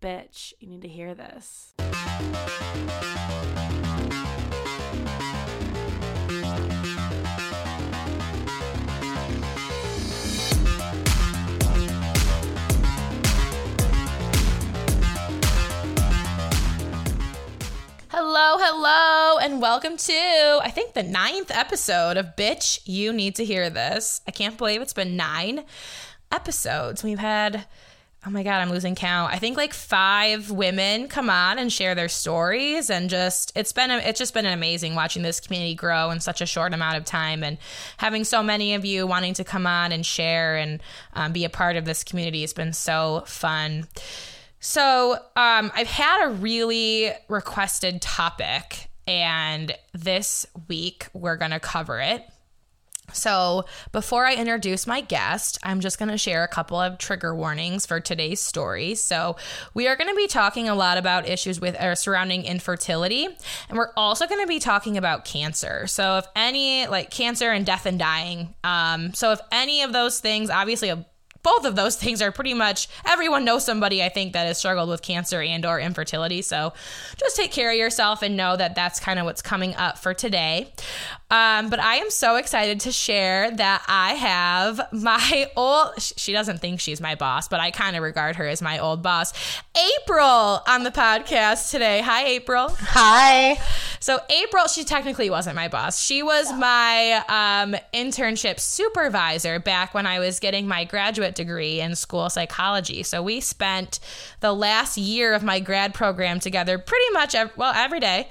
bitch, you need to hear this. Hello, hello, and welcome to, I think, the ninth episode of Bitch, You Need to Hear This. I can't believe it's been nine episodes. We've had, oh my God, I'm losing count. I think like five women come on and share their stories, and just, it's been, a, it's just been amazing watching this community grow in such a short amount of time and having so many of you wanting to come on and share and um, be a part of this community has been so fun. So, um, I've had a really requested topic, and this week we're going to cover it. So, before I introduce my guest, I'm just going to share a couple of trigger warnings for today's story. So, we are going to be talking a lot about issues with or surrounding infertility, and we're also going to be talking about cancer. So, if any like cancer and death and dying, um, so if any of those things, obviously a both of those things are pretty much everyone knows somebody i think that has struggled with cancer and or infertility so just take care of yourself and know that that's kind of what's coming up for today um, but i am so excited to share that i have my old she doesn't think she's my boss but i kind of regard her as my old boss april on the podcast today hi april Hi. so April, she technically wasn't my boss. She was my um, internship supervisor back when I was getting my graduate degree in school psychology. So we spent the last year of my grad program together, pretty much ev- well every day,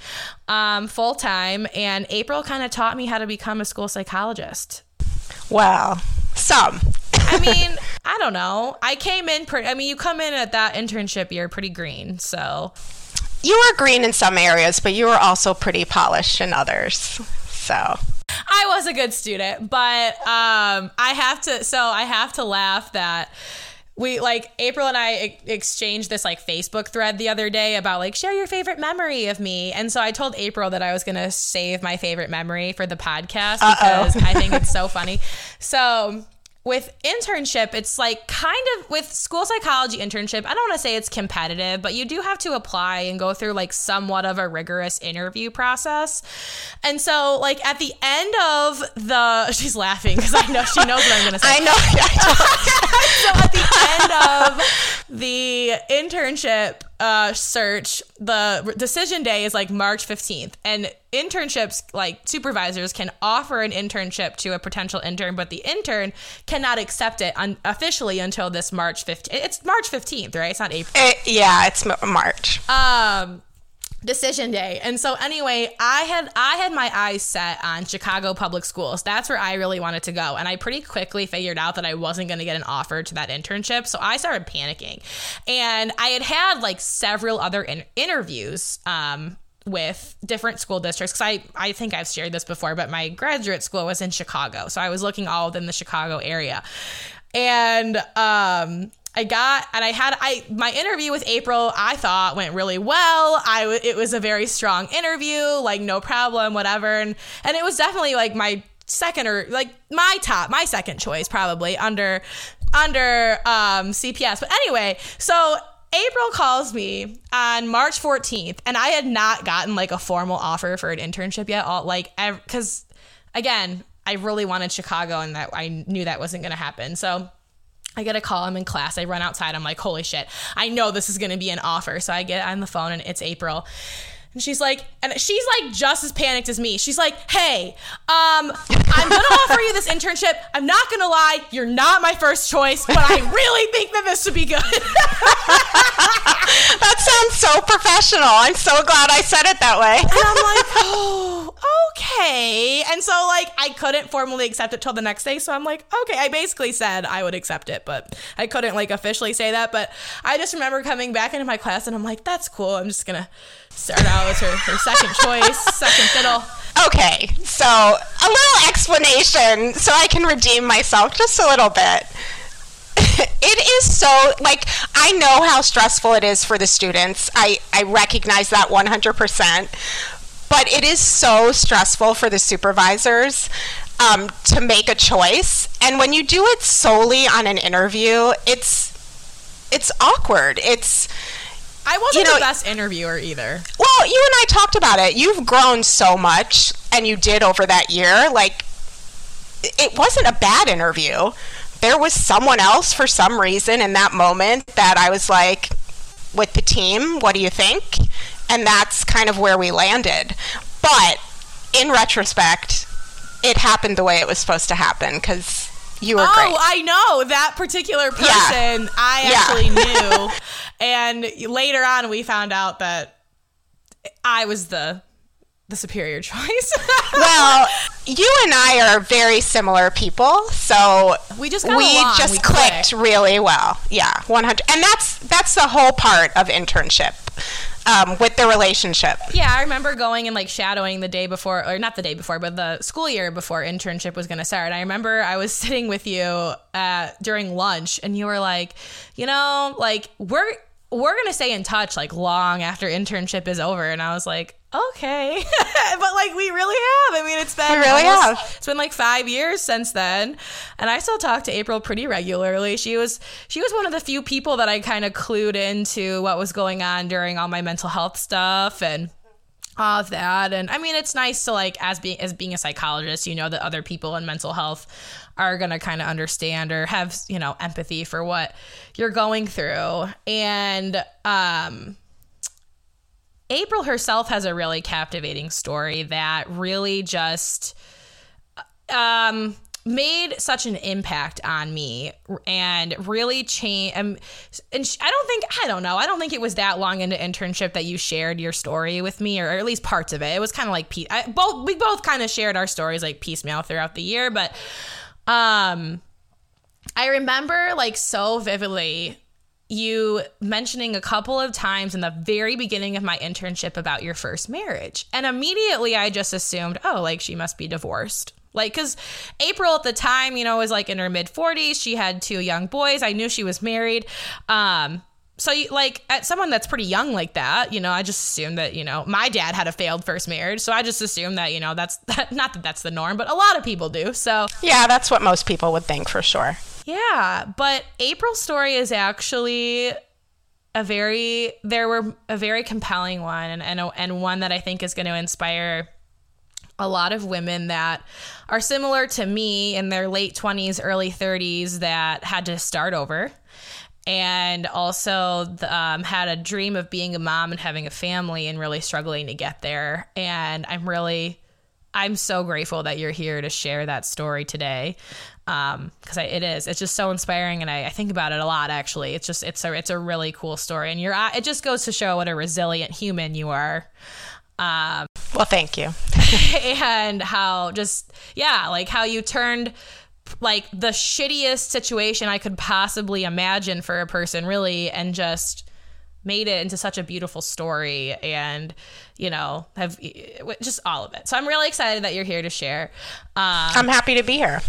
um, full time. And April kind of taught me how to become a school psychologist. Well, some. I mean, I don't know. I came in pretty. I mean, you come in at that internship, you're pretty green. So You were green in some areas, but you were also pretty polished in others. So, I was a good student, but um, I have to. So I have to laugh that we like April and I exchanged this like Facebook thread the other day about like share your favorite memory of me, and so I told April that I was gonna save my favorite memory for the podcast because I think it's so funny. So. With internship, it's like kind of with school psychology internship. I don't want to say it's competitive, but you do have to apply and go through like somewhat of a rigorous interview process. And so, like at the end of the, she's laughing because I know she knows what I'm going to say I know. I so at the end of the internship uh, search, the decision day is like March 15th. And internships, like supervisors, can offer an internship to a potential intern, but the intern cannot accept it un- officially until this March 15th. It's March 15th, right? It's not April It- yeah, it's March. um decision day. And so anyway i had i had my eyes set on chicago public schools. That's where i really wanted to go. And i pretty quickly figured out that i wasn't going to get an offer to that internship. So i started panicking. And i had had like several other in- interviews um with different school districts. Because I, I think I've shared this before, but my graduate school was in Chicago. So I was looking all within the Chicago area. And um, I got and I had I my interview with April I thought went really well. I it was a very strong interview, like no problem, whatever. And and it was definitely like my second or like my top, my second choice probably under under um CPS. But anyway, so April calls me on March 14th and I had not gotten like a formal offer for an internship yet all like cuz again, I really wanted Chicago and that I knew that wasn't going to happen. So I get a call. I'm in class. I run outside. I'm like, holy shit. I know this is going to be an offer. So I get on the phone and it's April. And she's like, and she's like just as panicked as me. She's like, hey, um, I'm gonna offer you this internship. I'm not gonna lie, you're not my first choice, but I really think that this would be good. That sounds so professional. I'm so glad I said it that way. And I'm like, oh, okay. And so, like, I couldn't formally accept it till the next day. So I'm like, okay. I basically said I would accept it, but I couldn't, like, officially say that. But I just remember coming back into my class and I'm like, that's cool. I'm just going to start out her, her second choice, second fiddle. Okay, so a little explanation so I can redeem myself just a little bit. it is so like I know how stressful it is for the students. I I recognize that 100%. But it is so stressful for the supervisors um, to make a choice, and when you do it solely on an interview, it's it's awkward. It's I wasn't you know, the best interviewer either. Well, you and I talked about it. You've grown so much, and you did over that year. Like, it wasn't a bad interview. There was someone else for some reason in that moment that I was like, with the team, what do you think? And that's kind of where we landed. But in retrospect, it happened the way it was supposed to happen because you were oh, great. I know that particular person. Yeah. I Yeah. actually knew, and later on we found out that I was the the superior choice. well, you and I are very similar people, so We just got we along. just We clicked clicked. really well. Yeah, one hundred, and that's that's the whole part of internship um, with the relationship. Yeah, I remember going and like shadowing the day before, or not the day before, but the school year before internship was going to start. I remember I was sitting with you uh, during lunch, and you were like, you know, like we're we're gonna stay in touch like long after internship is over, and I was like. Okay, but like we really have. I mean, it's been We really almost- have. It's been like five years since then, and I still talk to April pretty regularly. She was she was one of the few people that I kind of clued into what was going on during all my mental health stuff and all of that. And I mean, it's nice to like as being as being a psychologist, you know that other people in mental health are gonna kind of understand or have you know empathy for what you're going through. And um, April herself has a really captivating story that really just um made such an impact on me and really changed um, and i don't think i don't know i don't think it was that long into internship that you shared your story with me or, or at least parts of it it was kind of like I, both we both kind of shared our stories like piecemeal throughout the year but um i remember like so vividly you mentioning a couple of times in the very beginning of my internship about your first marriage. And immediately I just assumed, oh, like she must be divorced. Like, because April at the time, you know, was like in her mid 40s. She had two young boys. I knew she was married. Um, so, you, like, at someone that's pretty young like that, you know, I just assumed that, you know, my dad had a failed first marriage. So I just assumed that, you know, that's that, not that that's the norm, but a lot of people do. So, Yeah, that's what most people would think for sure. yeah, but April's story is actually a very there were a very compelling one and and, and one that I think is going to inspire a lot of women that are similar to me in their late 20s, early 30s that had to start over and also the, um, had a dream of being a mom and having a family and really struggling to get there. And I'm really, I'm so grateful that you're here to share that story today. Um, cause I, it is, it's just so inspiring. And I, I think about it a lot, actually. It's just, it's a, it's a really cool story. And you're, it just goes to show what a resilient human you are. Um, Well, thank you. and how just yeah like how you turned like the shittiest situation i could possibly imagine for a person really and just made it into such a beautiful story and you know have just all of it so i'm really excited that you're here to share um, I'm happy to be here.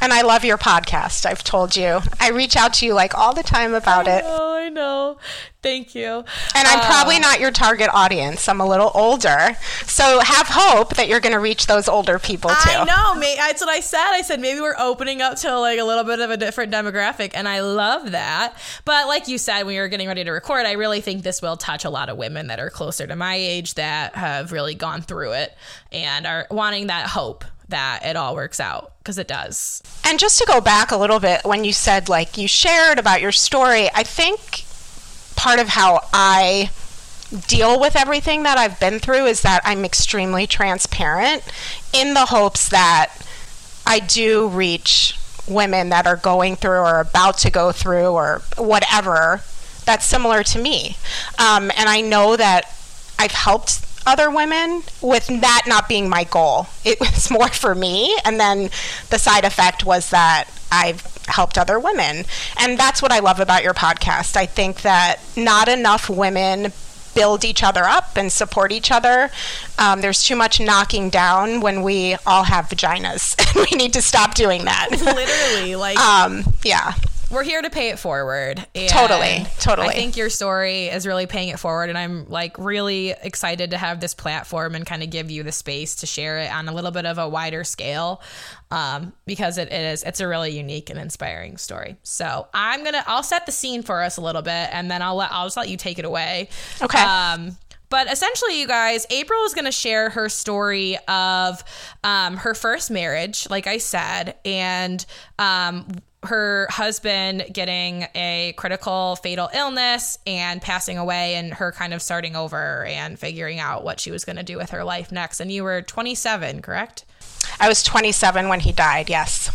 And I love your podcast. I've told you. I reach out to you like all the time about it. oh i know thank you And I'm probably um, not your target audience. I'm a little older. So have hope that you're going to reach those older people too. I know. May, that's what I said. I said maybe we're opening up to like a little bit of a different demographic, and I love that. But like you said, when you were getting ready to record, I really think this will touch a lot of women that are closer to my age that have really gone through it and are wanting that hope that it all works out because it does. And just to go back a little bit, when you said like you shared about your story, I think part of how I deal with everything that I've been through is that I'm extremely transparent in the hopes that I do reach women that are going through or about to go through or whatever that's similar to me. Um, and I know that I've helped other women with that not being my goal. It was more for me. And then the side effect was that I've helped other women. And that's what I love about your podcast. I think that not enough women build each other up and support each other. Um, there's too much knocking down when we all have vaginas. we need to stop doing that. Literally, like um, yeah. We're here to pay it forward. Totally, totally. I think your story is really paying it forward, and I'm like really excited to have this platform and kind of give you the space to share it on a little bit of a wider scale, um, because it, it is it's a really unique and inspiring story. So I'm gonna I'll set the scene for us a little bit, and then I'll let I'll just let you take it away. Okay. Um, but essentially, you guys, April is going to share her story of um, her first marriage, like I said, and um, her husband getting a critical fatal illness and passing away, and her kind of starting over and figuring out what she was going to do with her life next. And you were 27, correct? I was 27 when he died. Yes.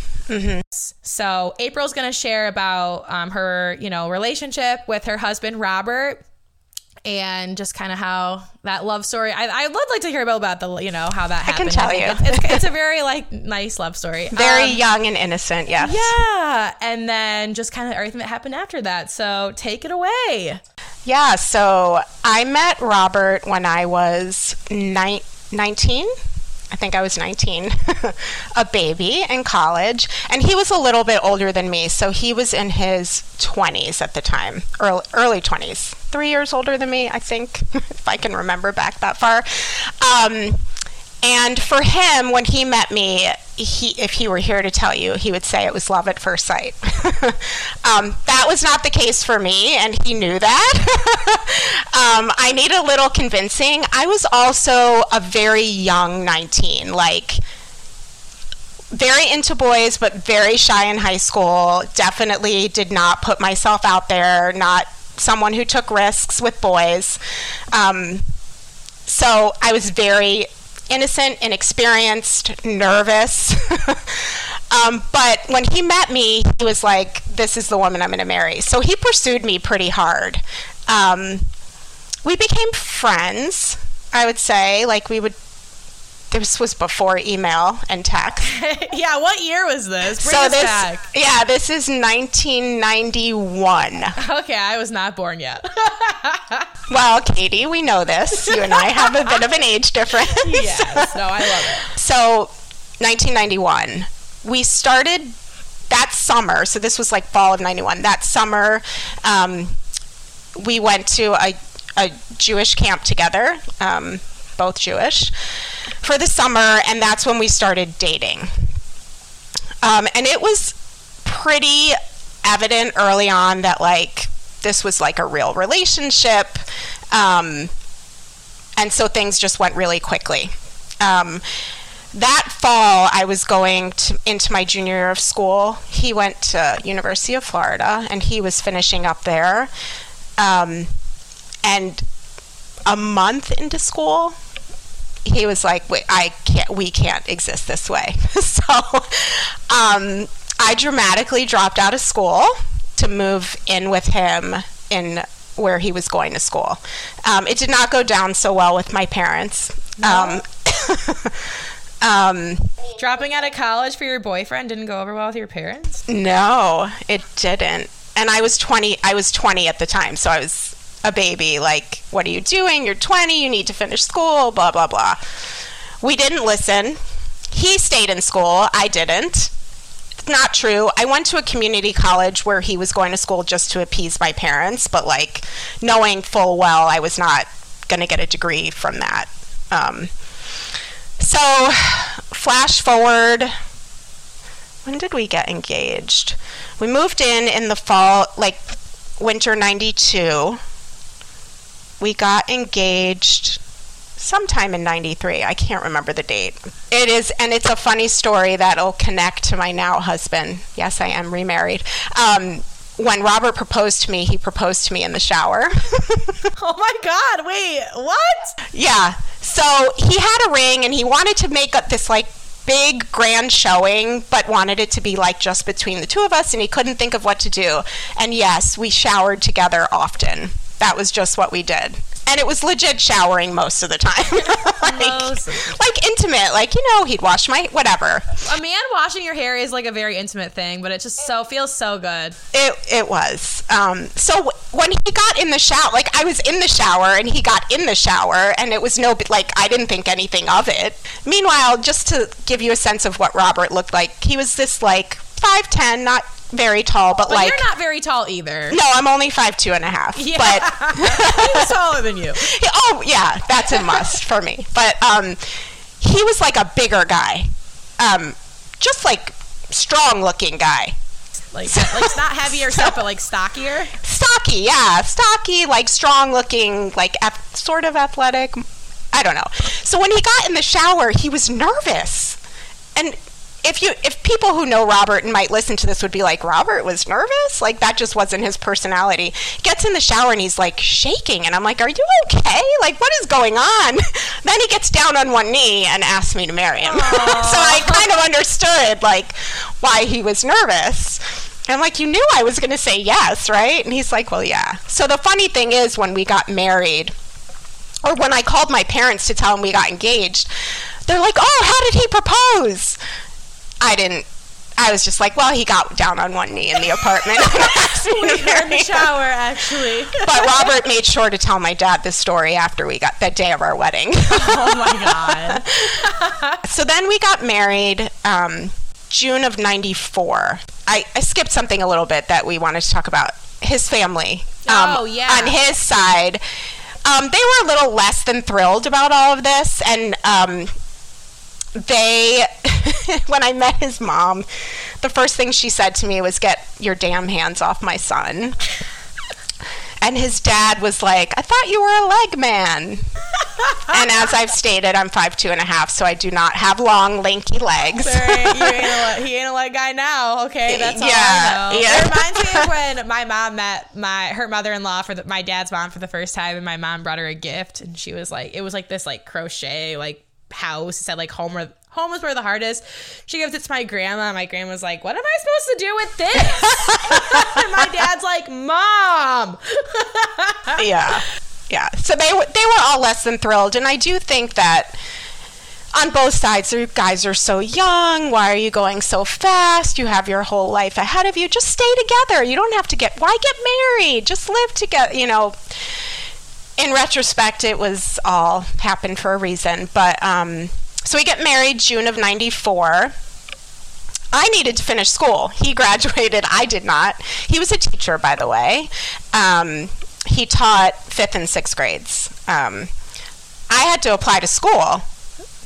So April's going to share about um, her, you know, relationship with her husband Robert, and just kind of how that love story. I, I would like to hear about, about the, you know, how that I can happened. tell think you. it's, it's, it's a very like nice love story. Very Um, young and innocent. Yes. yeah, and then just kind of everything that happened after that. So take it away. Yeah, so I met Robert when I was ni- 19. I think I was 19, a baby in college. And he was a little bit older than me, so he was in his 20s at the time, early, early 20s. Three years older than me, I think, if I can remember back that far. Um, and for him, when he met me, he, if he were here to tell you, he would say it was love at first sight. um, that was not the case for me, and he knew that. um, I need a little convincing. I was also a very young 19, like very into boys, but very shy in high school. Definitely did not put myself out there, not someone who took risks with boys. Um, so I was very innocent, inexperienced, nervous. um, but when he met me, he was like, This is the woman I'm going to marry. So he pursued me pretty hard. Um, we became friends, I would say. Like, we would. This was before email and text. yeah, what year was this? Bring so us this, back. yeah, this is 1991. Okay, I was not born yet. Well, Katie, we know this. You and I have a bit of an age difference. yes, no, I love it. So, 1991, we started that summer. So this was like fall of 91. That summer, um, we went to a, a Jewish camp together, um, both Jewish, for the summer, and that's when we started dating. Um, and it was pretty evident early on that like this was like a real relationship. Um, and so things just went really quickly. Um, that fall, I was going to, into my junior year of school. He went to University of Florida, and he was finishing up there. Um, and a month into school, he was like, Wait, "I can't. We can't exist this way." so, um, I dramatically dropped out of school to move in with him in where he was going to school. Um, it did not go down so well with my parents. Um, um, Dropping out of college for your boyfriend didn't go over well with your parents? no, it didn't. And I was 20. I was 20 at the time, so I was a baby. Like, what are you doing? You're 20. You need to finish school. Blah blah blah. We didn't listen. He stayed in school. I didn't. Not true. I went to a community college where he was going to school just to appease my parents, but like knowing full well I was not going to get a degree from that. Um, so, flash forward. When did we get engaged? We moved in in the fall, like winter 92. We got engaged sometime in 93. I can't remember the date. It is, and it's a funny story that'll connect to my now husband. Yes, I am remarried. Um, when Robert proposed to me, he proposed to me in the shower. Oh my god, wait, what? Yeah. So he had a ring and he wanted to make up this like big grand showing, but wanted it to be like just between the two of us and he couldn't think of what to do. And yes, we showered together often. That was just what we did. And it was legit showering most of the time. like, like intimate, like, you know, he'd wash my whatever. A man washing your hair is like a very intimate thing, but it just so feels so good. It it was. Um, so w- when he got in the shower, like I was in the shower and he got in the shower, and it was no like I didn't think anything of it. Meanwhile, just to give you a sense of what Robert looked like, he was this like five ten, not very tall, but, But like you're not very tall either. no, I'm only five two and a half. Yeah. But he was taller than you. Oh yeah, that's a must for me. But um, he was like a bigger guy, um, just like strong looking guy, Like, like not heavier stuff, but like stockier. stocky, yeah, stocky, like strong looking, like sort of athletic. I don't know. So when he got in the shower, he was nervous, and if you if people who know Robert and might listen to this would be like Robert was nervous? Like that just wasn't his personality. Gets in the shower and he's like shaking and I'm like are you okay? Like what is going on? Then he gets down on one knee and asks me to marry him. So I kind of understood like why he was nervous. And I'm like you knew I was going to say yes right? And he's like well yeah. So the funny thing is when we got married or when I called my parents to tell them we got engaged, they're like, "Oh, how did he propose?" I didn't. I was just like, "Well, he got down on one knee in the apartment." asked me in the shower, actually. But Robert made sure to tell my dad the story after we got the day of our wedding. oh my god. so then we got married um, June of 94. I, I skipped something a little bit that we wanted to talk about. His family. Um, Oh, yeah. On his side, um, they were a little less than thrilled about all of this. And um, they, when I met his mom, the first thing she said to me was, Get your damn hands off my son. And his dad was like, I thought you were a leg man. and as I've stated, I'm five two and a half, so I do not have long, lanky legs. You ain't a, he ain't a leg guy now. Okay, that's all Yeah, I know. yeah. It reminds me of when my mom met my her mother in law for the, my dad's mom for the first time, and my mom brought her a gift, and she was like, it was like this like crochet like house. Said like home where home is where the is. She gives it to my grandma. My grandma was like, "What am I supposed to do with this?" and my dad's like, "Mom." yeah, yeah. So they they were all less than thrilled, and I do think that on both sides, you guys are so young. Why are you going so fast? You have your whole life ahead of you. Just stay together. You don't have to get why get married. Just live together. You know. In retrospect, it was all happened for a reason, but um, so we get married June of '94. I needed to finish school. He graduated. I did not. He was a teacher, by the way. Um, he taught fifth and sixth grades. Um, I had to apply to school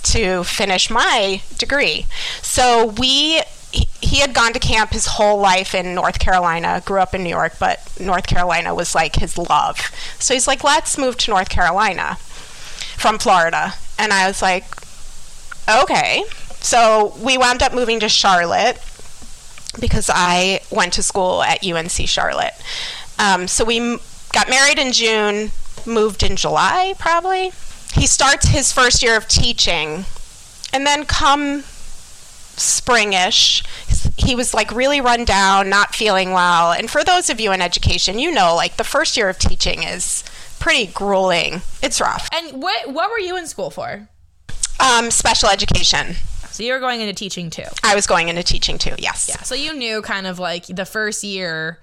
to finish my degree. So we. He, had gone to camp his whole life in North Carolina, grew up in New York, but North Carolina was like his love. So he's like, let's move to North Carolina from Florida. And I was like, okay. So we wound up moving to Charlotte because I went to school at UNC Charlotte. Um, so we m- got married in June, moved in July, probably. He starts his first year of teaching, and then come springish, he was like really run down, not feeling well. And for those of you in education, you know, like the first year of teaching is pretty grueling. It's rough. And what what were you in school for? Um, special education. So you were going into teaching too. I was going into teaching too. Yes. Yeah. So you knew kind of like the first year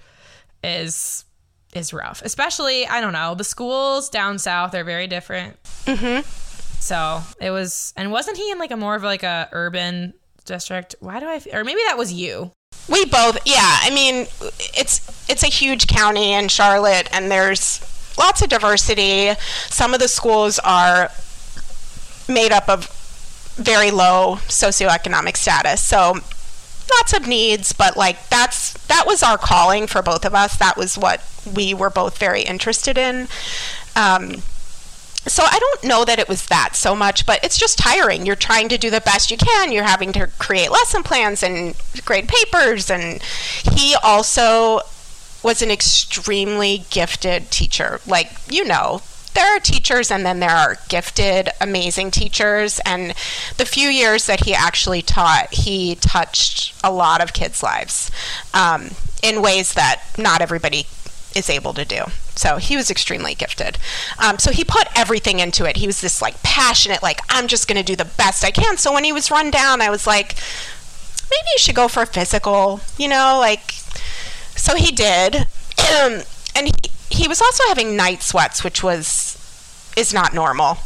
is is rough, especially I don't know the schools down south are very different. Mm-hmm. So it was, and wasn't he in like a more of like a urban district? Why do I? f- Or maybe that was you. We both, yeah. I mean, it's it's a huge county in Charlotte, and there's lots of diversity. Some of the schools are made up of very low socioeconomic status, so lots of needs. But like that's that was our calling for both of us. That was what we were both very interested in. Um, so I don't know that it was that so much, but it's just tiring. You're trying to do the best you can. You're having to create lesson plans and grade papers, and he also was an extremely gifted teacher. Like you know, there are teachers, and then there are gifted, amazing teachers. And the few years that he actually taught, he touched a lot of kids' lives um, in ways that not everybody is able to do. So he was extremely gifted. Um, so he put everything into it. He was this like passionate, like I'm just going to do the best I can. So when he was run down, I was like, maybe you should go for a physical. You know, like. So he did, and he he was also having night sweats, which was is not normal.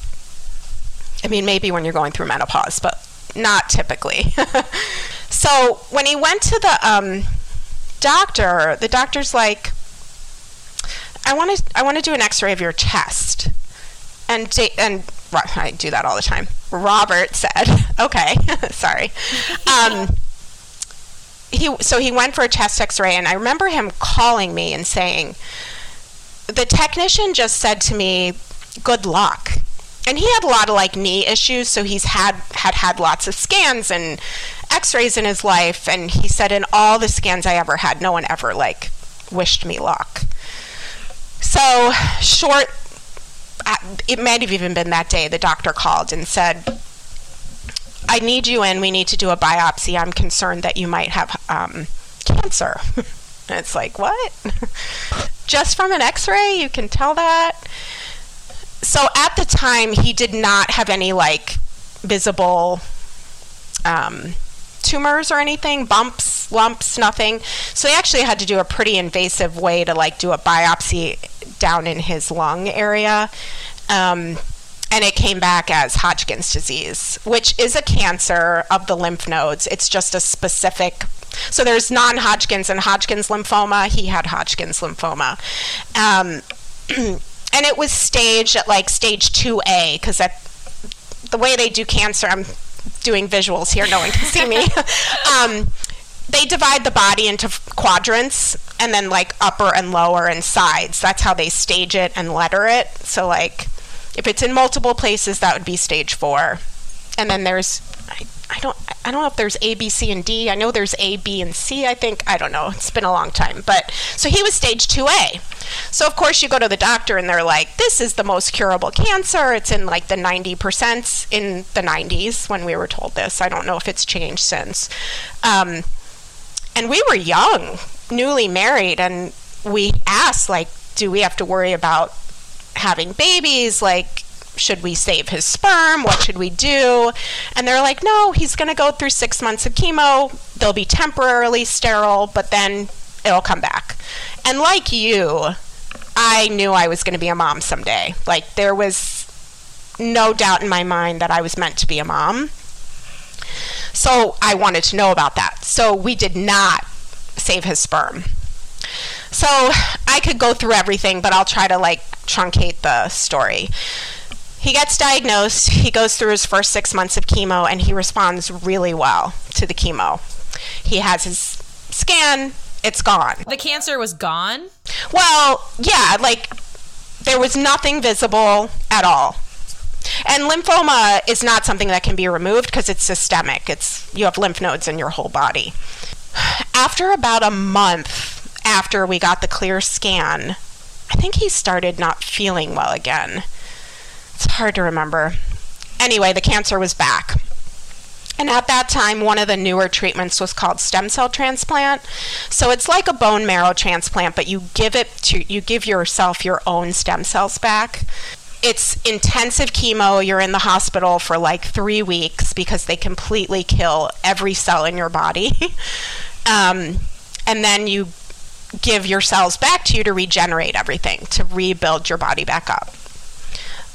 I mean, maybe when you're going through menopause, but not typically. so when he went to the um, doctor, the doctor's like, I want to I want to do an X-ray of your chest, and da- and I do that all the time. Robert said, "Okay, sorry." Um, he so he went for a chest X-ray, and I remember him calling me and saying, "The technician just said to me, good luck." And he had a lot of like knee issues, so he's had had had lots of scans and X-rays in his life, and he said in all the scans I ever had, no one ever like wished me luck. So short, uh, it might have even been that day. The doctor called and said, "I need you in. We need to do a biopsy. I'm concerned that you might have um, cancer." and it's like, what? Just from an X-ray, you can tell that. So at the time, he did not have any like visible um, tumors or anything, bumps, lumps, nothing. So they actually had to do a pretty invasive way to like do a biopsy down in his lung area. Um, and it came back as Hodgkin's disease, which is a cancer of the lymph nodes. It's just a specific. So there's non-Hodgkin's and Hodgkin's lymphoma. He had Hodgkin's lymphoma, um, and it was staged at like stage two A because that the way they do cancer. I'm doing visuals here. No one can see me. um, they divide the body into quadrants and then like upper and lower and sides. That's how they stage it and letter it. So like if it's in multiple places, that would be stage four. And then there's I, I don't I don't know if there's A, B, C, and D. I know there's A, B, and C. I think I don't know. It's been a long time, but so he was stage two A. So of course you go to the doctor and they're like, "This is the most curable cancer. It's in like the ninety percent in the '90s when we were told this. I don't know if it's changed since." Um, and we were young, newly married, and we asked like, "Do we have to worry about having babies? Like, should we save his sperm? What should we do? And they're like, no, he's going to go through six months of chemo. They'll be temporarily sterile, but then it'll come back. And like you, I knew I was going to be a mom someday. Like, there was no doubt in my mind that I was meant to be a mom. So I wanted to know about that. So we did not save his sperm. So I could go through everything, but I'll try to like truncate the story. He gets diagnosed, he goes through his first six months of chemo, and he responds really well to the chemo. He has his scan, it's gone. The cancer was gone? Well, yeah, like there was nothing visible at all. And lymphoma is not something that can be removed because it's systemic. It's you have lymph nodes in your whole body. After about a month after we got the clear scan, I think he started not feeling well again. It's hard to remember. Anyway, the cancer was back. And at that time, one of the newer treatments was called stem cell transplant. So it's like a bone marrow transplant, but you give it to you give yourself your own stem cells back. It's intensive chemo. You're in the hospital for like three weeks because they completely kill every cell in your body. um, and then you give your cells back to you to regenerate everything, to rebuild your body back up.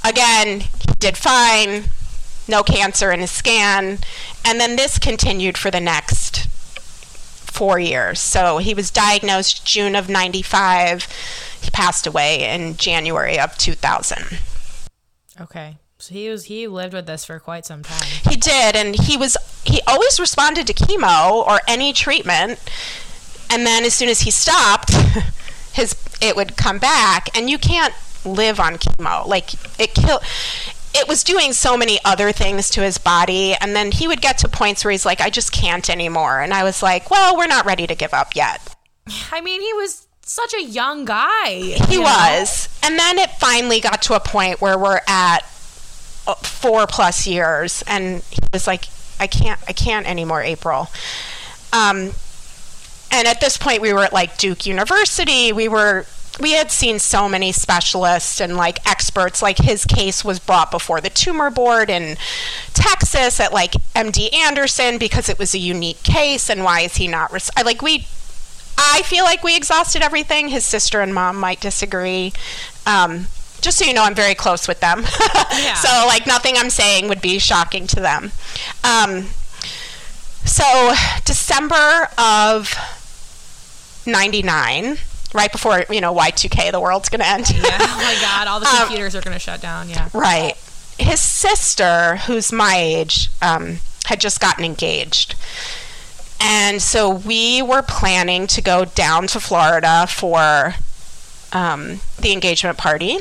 Again, he did fine, no cancer in his scan, and then this continued for the next four years. So he was diagnosed June of 95. He passed away in January of 2000. Okay. So he was he lived with this for quite some time. He did and he was he always responded to chemo or any treatment and then as soon as he stopped his it would come back and you can't live on chemo. Like it kill it was doing so many other things to his body and then he would get to points where he's like I just can't anymore and I was like, "Well, we're not ready to give up yet." I mean, he was such a young guy. He was. And then it finally got to a point where we're at uh, 4 plus years and he was like, "I can't I can't anymore, April." Um and at this point we were at like Duke University. We were we had seen so many specialists and like experts like his case was brought before the tumor board in texas at like md anderson because it was a unique case and why is he not res- I, like we i feel like we exhausted everything his sister and mom might disagree um, just so you know i'm very close with them Yeah. so like nothing i'm saying would be shocking to them um, so december of 99, right before, you know, Y2K, the world's going to end. Yeah. Oh my God. All the computers are going to shut down. Yeah. Right. His sister, who's my age, um, had just gotten engaged. And so we were planning to go down to Florida for um, the engagement party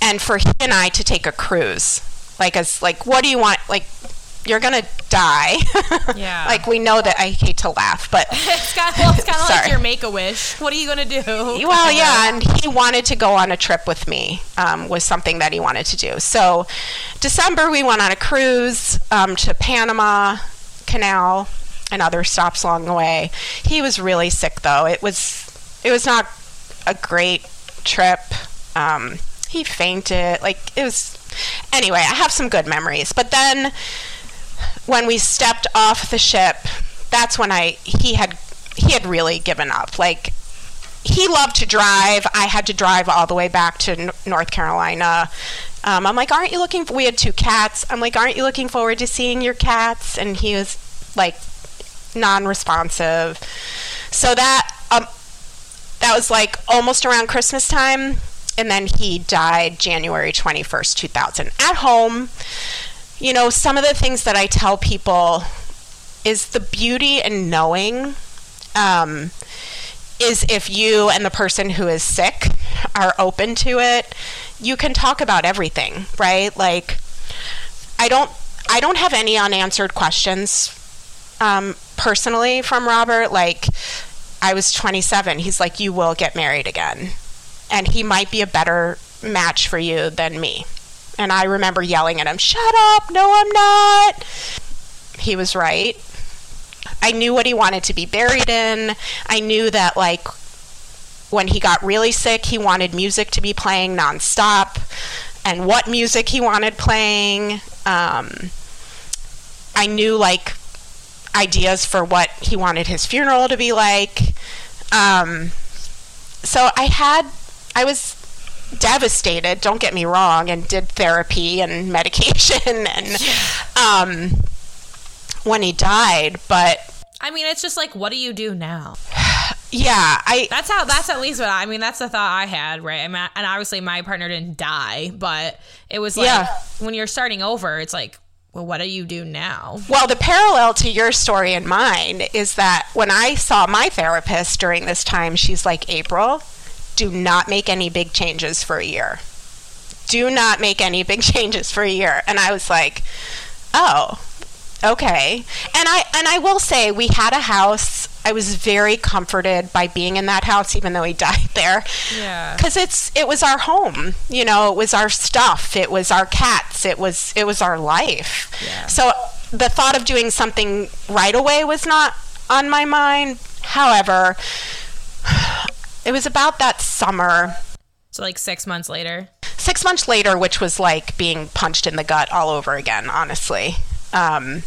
and for he and I to take a cruise. Like, as, like, what do you want? Like, you're gonna die. Yeah. like we know that. I hate to laugh, but It's kind of, well, it's kind of like your make a wish. What are you going to do? well, yeah, and he wanted to go on a trip with me. Um, was something that he wanted to do. So, December we went on a cruise um, to Panama Canal and other stops along the way. He was really sick though. It was it was not a great trip. Um, he fainted. Like it was. Anyway, I have some good memories, but then when we stepped off the ship, that's when I he had he had really given up. Like he loved to drive. I had to drive all the way back to North Carolina. Um, I'm like, aren't you looking? For-? We had two cats. I'm like, aren't you looking forward to seeing your cats? And he was like, non-responsive. So that um, that was like almost around Christmas time, and then he died January 21st, 2000. At home, you know, some of the things that I tell people is the beauty in knowing um, is if you and the person who is sick are open to it, you can talk about everything, right? Like, I don't, I don't have any unanswered questions um, personally from Robert. Like, I was 27. He's like, you will get married again, and he might be a better match for you than me. And I remember yelling at him, "Shut up! No, I'm not." He was right. I knew what he wanted to be buried in. I knew that like when he got really sick, he wanted music to be playing nonstop, and what music he wanted playing. Um, I knew like ideas for what he wanted his funeral to be like. Um, so I had, I was devastated. Don't get me wrong, and did therapy and medication and um, when he died. But I mean, it's just like, what do you do now? yeah, I That's how. That's at least what I mean. That's the thought I had, right? I mean, and obviously my partner didn't die, but it was like Yeah. when you're starting over, it's like, well, what do you do now? Well, the parallel to your story and mine is that when I saw my therapist during this time, she's like, April, do not make any big changes for a year. Do not make any big changes for a year. And I was like, oh, okay. And I and I will say we had a house. I was very comforted by being in that house, even though he died there Yeah. because it's it was our home you know it was our stuff it was our cats it was it was our life Yeah. so the thought of doing something right away was not on my mind however it was about that summer So like six months later. six months later which was like being punched in the gut all over again honestly um,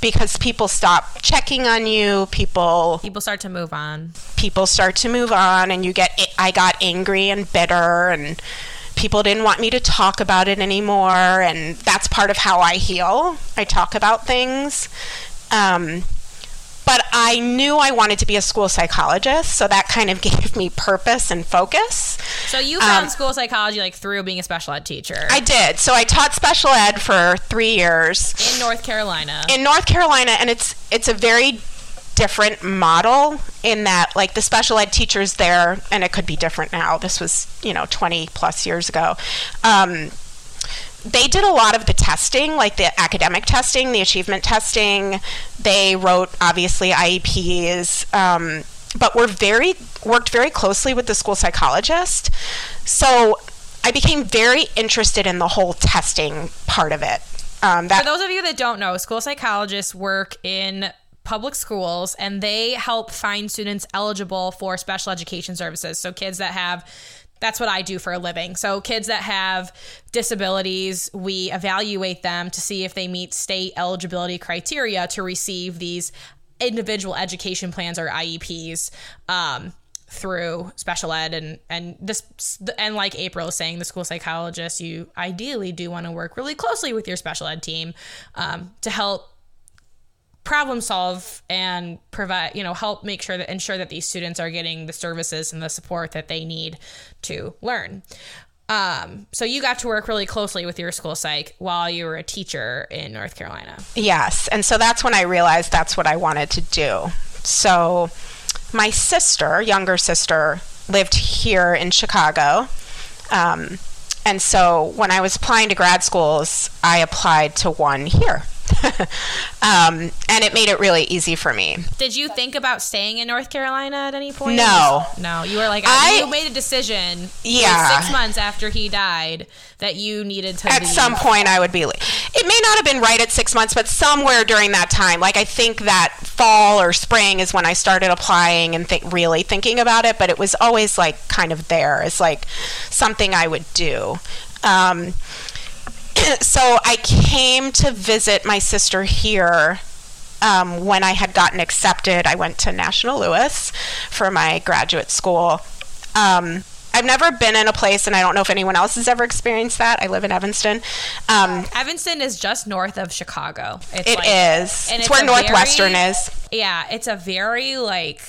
because people stop checking on you people People start to move on. people start to move on and you get I got angry and bitter and people didn't want me to talk about it anymore and that's part of how I heal. I talk about things. Um, but I knew I wanted to be a school psychologist, so that kind of gave me purpose and focus. So you found Um, school psychology like through being a special ed teacher I did. So I taught special ed for 3 years. in North Carolina. in North Carolina, and it's it's a very different model in that like the special ed teachers there, and it could be different now. This was you know twenty plus years ago. Um, they did a lot of the testing, like the academic testing, the achievement testing. They wrote obviously IEPs, um, but were very worked very closely with the school psychologist. So I became very interested in the whole testing part of it. Um, that For those of you that don't know, school psychologists work in public schools and they help find students eligible for special education services. So kids that have that's what I do for a living. So kids that have disabilities, we evaluate them to see if they meet state eligibility criteria to receive these individual education plans or IEPs. Um, through special ed and and this and like April is saying, the school psychologist, you ideally do want to work really closely with your special ed team um, to help problem solve and provide, you know, help make sure that ensure that these students are getting the services and the support that they need to learn. Um, so you got to work really closely with your school psych while you were a teacher in North Carolina. Yes. And so that's when I realized that's what I wanted to do. So my sister, younger sister, lived here in Chicago. Um, and so when I was applying to grad schools, I applied to one here. um, and it made it really easy for me. Did you think about staying in North Carolina at any point? No. No, you were like, I- you made a decision. like, Yeah. six months after he died that you needed to. At leave. some point, I would be. It may not have been right at six months, but somewhere during that time, like I think that fall or spring is when I started applying and think really thinking about it. But it was always like kind of there as like something I would do. Um, so I came to visit my sister here um, when I had gotten accepted. I went to National Louis for my graduate school. Um, I've never been in a place, and I don't know if anyone else has ever experienced that. I live in Evanston. Um, Evanston is just north of Chicago. It's it like, is. and It's, it's where Northwestern very- is. Yeah, it's a very like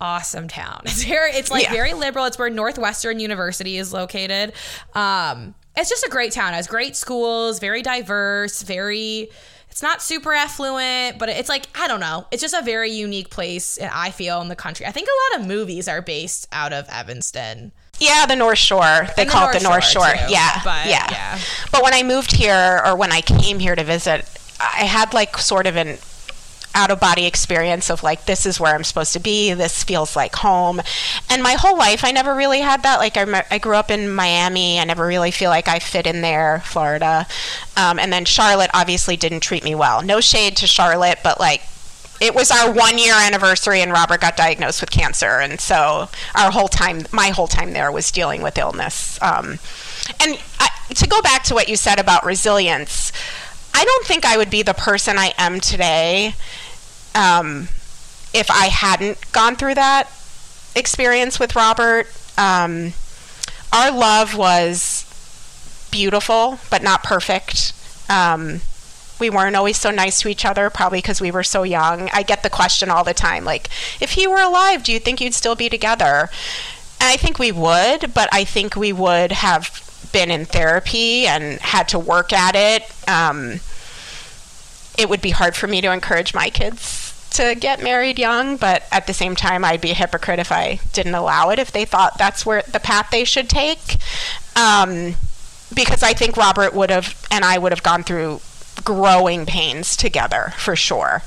awesome town. It's very it's like Yeah. very liberal. It's where Northwestern University is located. Um it's just a great town. It has great schools, very diverse, very it's not super affluent, but it's like I don't know. It's just a very unique place and I feel in the country. I think a lot of movies are based out of Evanston. Yeah, the North Shore. They the call it the North Shore, Shore. too, yeah, but, yeah, yeah. But when I moved here, or when I came here to visit, I had like sort of an out of body experience of like this is where I'm supposed to be. This feels like home. And my whole life, I never really had that. Like I, I grew up in Miami. I never really feel like I fit in there. Florida, um, and then Charlotte obviously didn't treat me well. No shade to Charlotte, but like it was our one year anniversary and Robert got diagnosed with cancer. And so our whole time, my whole time there was dealing with illness. Um, and I, to go back to what you said about resilience, I don't think I would be the person I am today um, if I hadn't gone through that experience with Robert. Um, our love was beautiful, but not perfect. Um, we weren't always so nice to each other, probably because we were so young. I get the question all the time, like, if he were alive, do you think you'd still be together? And I think we would, but I think we would have been in therapy and had to work at it. Um, it would be hard for me to encourage my kids to get married young, but at the same time, I'd be a hypocrite if I didn't allow it, if they thought that's where the path they should take. Um, because I think Robert would have, and I would have gone through growing pains together for sure.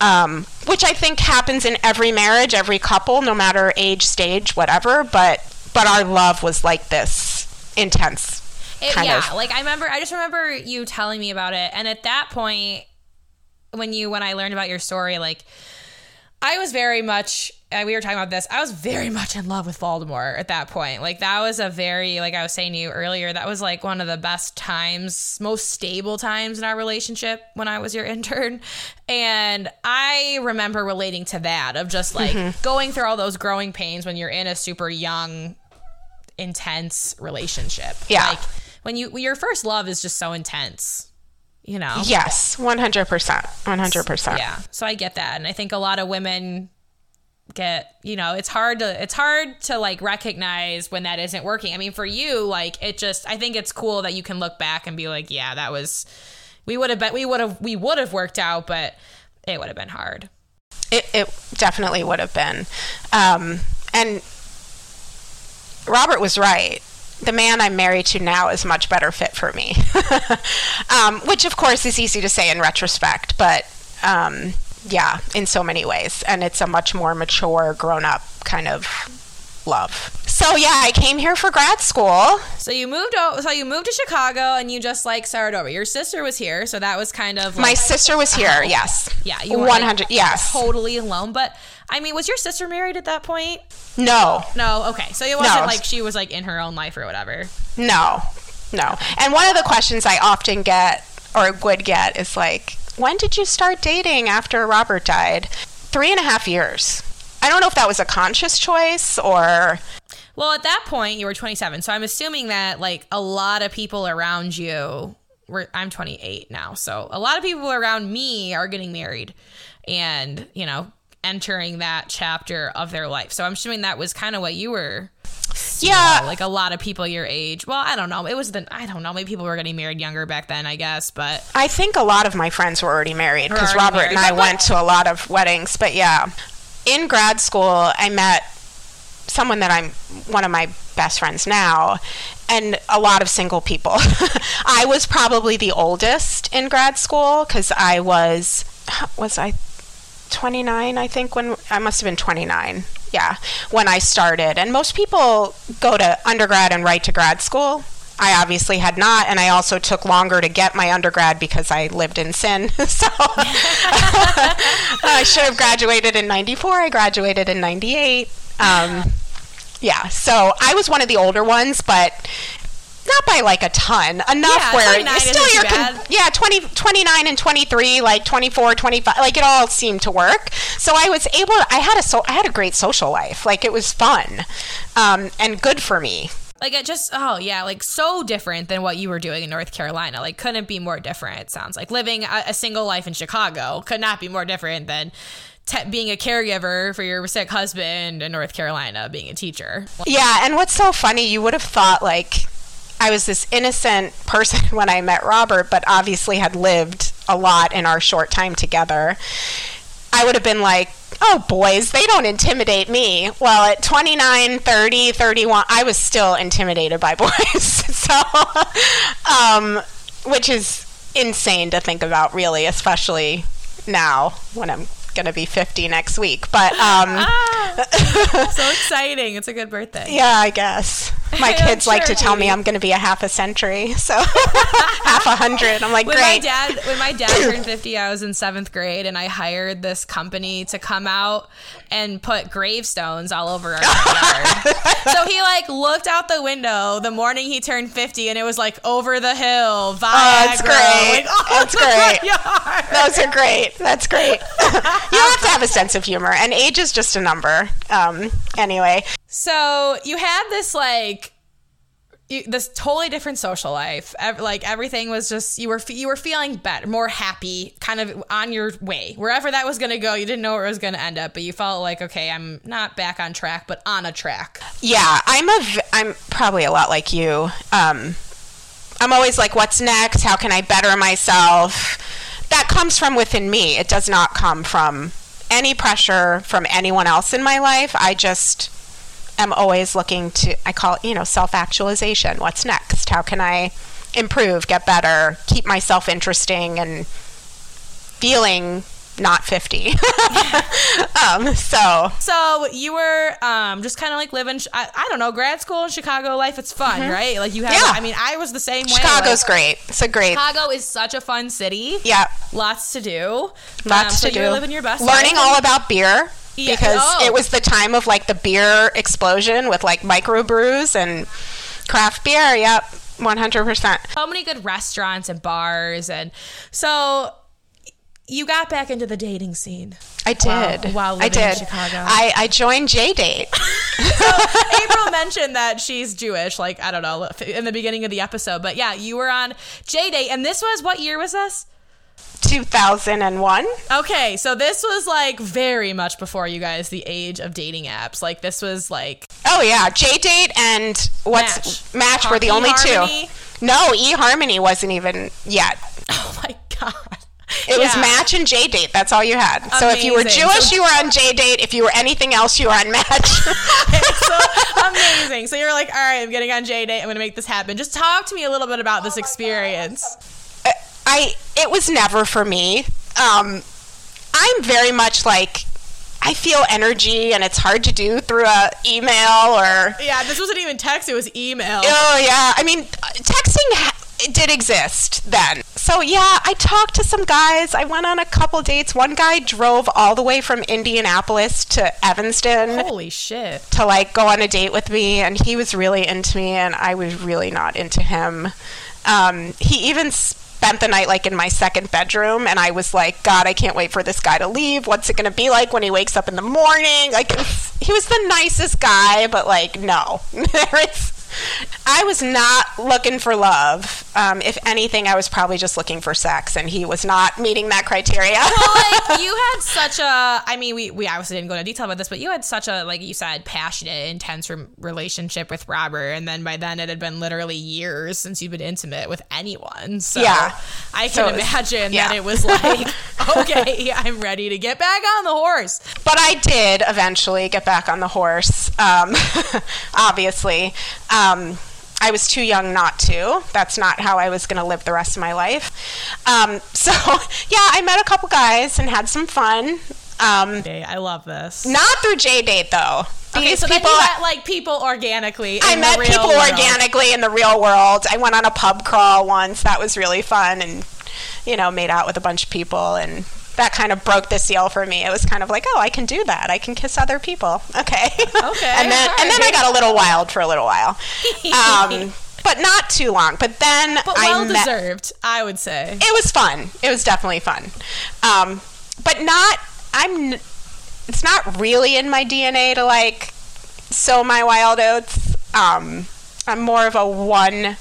Um, which I think happens in every marriage, every couple, no matter age, stage, whatever. But but our love was like this intense. It, kind yeah, of. like I remember, I just remember you telling me about it, and at that point, when you when I learned about your story, like I was very much. Uh, we were talking about this. I was very much in love with Voldemort at that point. Like that was a very, like I was saying to you earlier, that was like one of the best times, most stable times in our relationship when I was your intern. And I remember relating to that of just like Mm-hmm. going through all those growing pains when you're in a super young, intense relationship. Yeah. Like when you your first love is just so intense, you know. Yes, one hundred percent, one hundred percent. Yeah. So I get that. And I think a lot of women get, you know, it's hard to it's hard to like recognize when that isn't working. I mean, for you, like it just I think it's cool that you can look back and be like, yeah, that was we would have bet we would have we would have worked out, but it would have been hard. It, it definitely would have been. Um, and Robert was right. The man I'm married to now is much better fit for me. um, which, of course, is easy to say in retrospect, but um, yeah, in so many ways. And it's a much more mature, grown up kind of love. So, yeah, I came here for grad school. So you moved o- so you moved to Chicago and you just like started over. Your sister was here, so that was kind of My sister was here, yes. yeah, you were like, 100, yes. totally alone. But I mean, was your sister married at that point? No, No, okay. So it wasn't No. like she was like in her own life or whatever. No, no. And one of the questions I often get or would get is like, when did you start dating after Robert died? Three and a half years. I don't know if that was a conscious choice or. Well, at that point, you were 27. So I'm assuming that like a lot of people around you we're I'm 28 now, so a lot of people around me are getting married, and you know entering that chapter of their life. So I'm assuming that was kind of what you were. Yeah. like a lot of people your age. Well, I don't know. It was the I don't know. Maybe people were getting married younger back then, I guess. But I think a lot of my friends were already married because Robert and. I went to a lot of weddings. But yeah, in grad school, I met someone that I'm one of my best friends now, and a lot of single people. I was probably the oldest in grad school because I was was I 29 I think when I must have been 29 yeah when I started. And most people go to undergrad and right to grad school. I obviously had not and I also took longer to get my undergrad because I lived in sin. So I should have graduated in 94 I graduated in 98 um, yeah so I was one of the older ones but not by like a ton enough Yeah, where 29 it's still your con- yeah 20 29 and 23 like 24 25 like it all seemed to work so i was able i had a so i had a great social life like it was fun um, and good for me like it just oh yeah, like so different than what you were doing in North Carolina. Like couldn't be more different. It sounds like living a, a single life in Chicago could not be more different than. Te- being a caregiver for your sick husband in North Carolina, being a teacher. yeah and what's so funny you would have thought like i was this innocent person when i met robert but obviously had lived a lot in our short time together I would have been like, oh, boys, they don't intimidate me. Well, at 29, 30, 31, I was still intimidated by boys. so, um, which is insane to think about, really, especially now when I'm going to be 50 next week. But, um, Ah, so exciting! It's a good birthday. yeah, I guess. My kids like to sure, tell me I'm going to be a half a century, so half a hundred. I'm like, When my dad when my dad turned 50, I was in 7th grade and I hired this company to come out and put gravestones all over our yard. so he like looked out the window the morning he turned 50 and it was like over the hill, Viagra. Oh, that's great. like, That's great. yard. Those are great. That's great. You have to have a sense of humor, and age is just a number. Um, anyway, So you had this like you, this totally different social life. Ev- like everything was just you were fe- you were feeling better, more happy, kind of on your way wherever that was going to go. You didn't know where it was going to end up, but you felt like okay, I'm not back on track, but on a track. yeah, I'm a. v- I'm probably a lot like you. Um, I'm always like, what's next? How can I better myself? That comes from within me. It does not come from any pressure from anyone else in my life. I just am always looking to. I call it, you know, self actualization. What's next? How can I improve, get better, keep myself interesting, and feeling not 50. um, so, So you were um, just kind of like living. I, I don't know, grad school in Chicago life. It's fun, right? Like you have. Yeah. I mean, I was the same way. Chicago's like, great. It's a great. Chicago is such a fun city. Yeah, Lots to do. lots Um, so to do. You're living your best. Learning life. all about beer Yeah, because oh. it was the time of like the beer explosion with like microbrews and craft beer. Yep, 100%. so many good restaurants and bars and so you got back into the dating scene I did. while I did. Chicago. I, I joined J Date. so april mentioned that she's jewish like i don't know in the beginning of the episode but yeah you were on j-date and this was what year was this 2001. okay so this was like very much before you guys the age of dating apps like this was like Oh yeah, J Date and what's Match. Match, were the only eHarmony? two. No, eHarmony wasn't even yet. oh my god It was Match and J Date. That's all you had. So if you were Jewish, So- you were on J Date. If you were anything else, you were on Match. so amazing. So you're like, all right, I'm getting on J Date. I'm going to make this happen. Just talk to me a little bit about this experience. I it was never for me. Um, I'm very much like I feel energy, and it's hard to do through a email or. Yeah, this wasn't even text, it was email. Oh yeah, I mean, texting it did exist then. So yeah, I talked to some guys. I went on a couple dates. One guy drove all the way from Indianapolis to Evanston Holy shit. to like go on a date with me, and he was really into me, and I was really not into him. Um, he even spent the night like in my second bedroom, and I was like, God, I can't wait for this guy to leave. What's it gonna be like when he wakes up in the morning? Like, he was the nicest guy, but like, no, there is. I was not looking for love um, if anything, I was probably just looking for sex, and he was not meeting that criteria. well, like you had such a i mean we, we obviously didn't go into detail about this but you had such a like you said passionate intense re- relationship with robert and then by then it had been literally years since you've been intimate with anyone so Yeah. i can So was- imagine yeah. that it was like okay i'm ready to get back on the horse but I did eventually get back on the horse. Um, obviously, um, I was too young not to. That's not how I was going to live the rest of my life. Um, so, yeah, I met a couple guys and had some fun. Um, i love this not through J date though. okay These so then people. you met like people organically I met people world. organically in the real world. I went on a pub crawl once. That was really fun, and you know, made out with a bunch of people, and that kind of broke the seal for me. It was kind of like, oh, I can do that. I can kiss other people. Okay. Okay, and then and then I got a little wild for a little while, um, but not too long. But then but I well met. deserved i would say It was fun. It was definitely fun, um, but not. I'm. It's not really in my DNA to like sow my wild oats. Um, I'm more of a one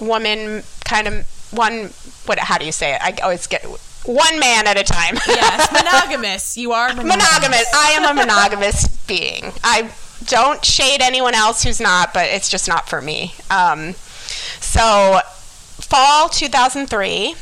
woman kind of one. What? How do you say it? I always get one man at a time. yes monogamous you are monogamous, monogamous. I am a monogamous being. I don't shade anyone else who's not, but it's just not for me. Um, so, fall 2003,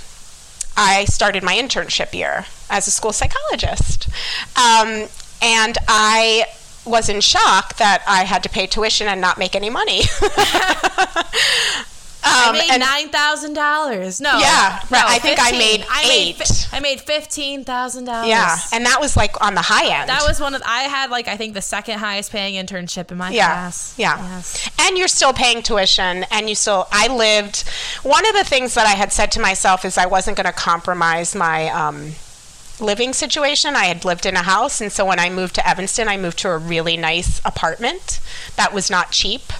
I started my internship year as a school psychologist. Um, and I was in shock that I had to pay tuition and not make any money. I Um, made nine thousand dollars. No, Yeah, no, right. I think I 15. made I made, fi- eight. I made fifteen thousand dollars. yeah, and that was like on the high end. that was one of. I had like I think the second highest paying internship in my yeah, class. Yeah. Yes. And you're still paying tuition and you still I lived one of the things that I had said to myself is I wasn't going to compromise my um, living situation. I had lived in a house and so when I moved to Evanston, I moved to a really nice apartment that was not cheap.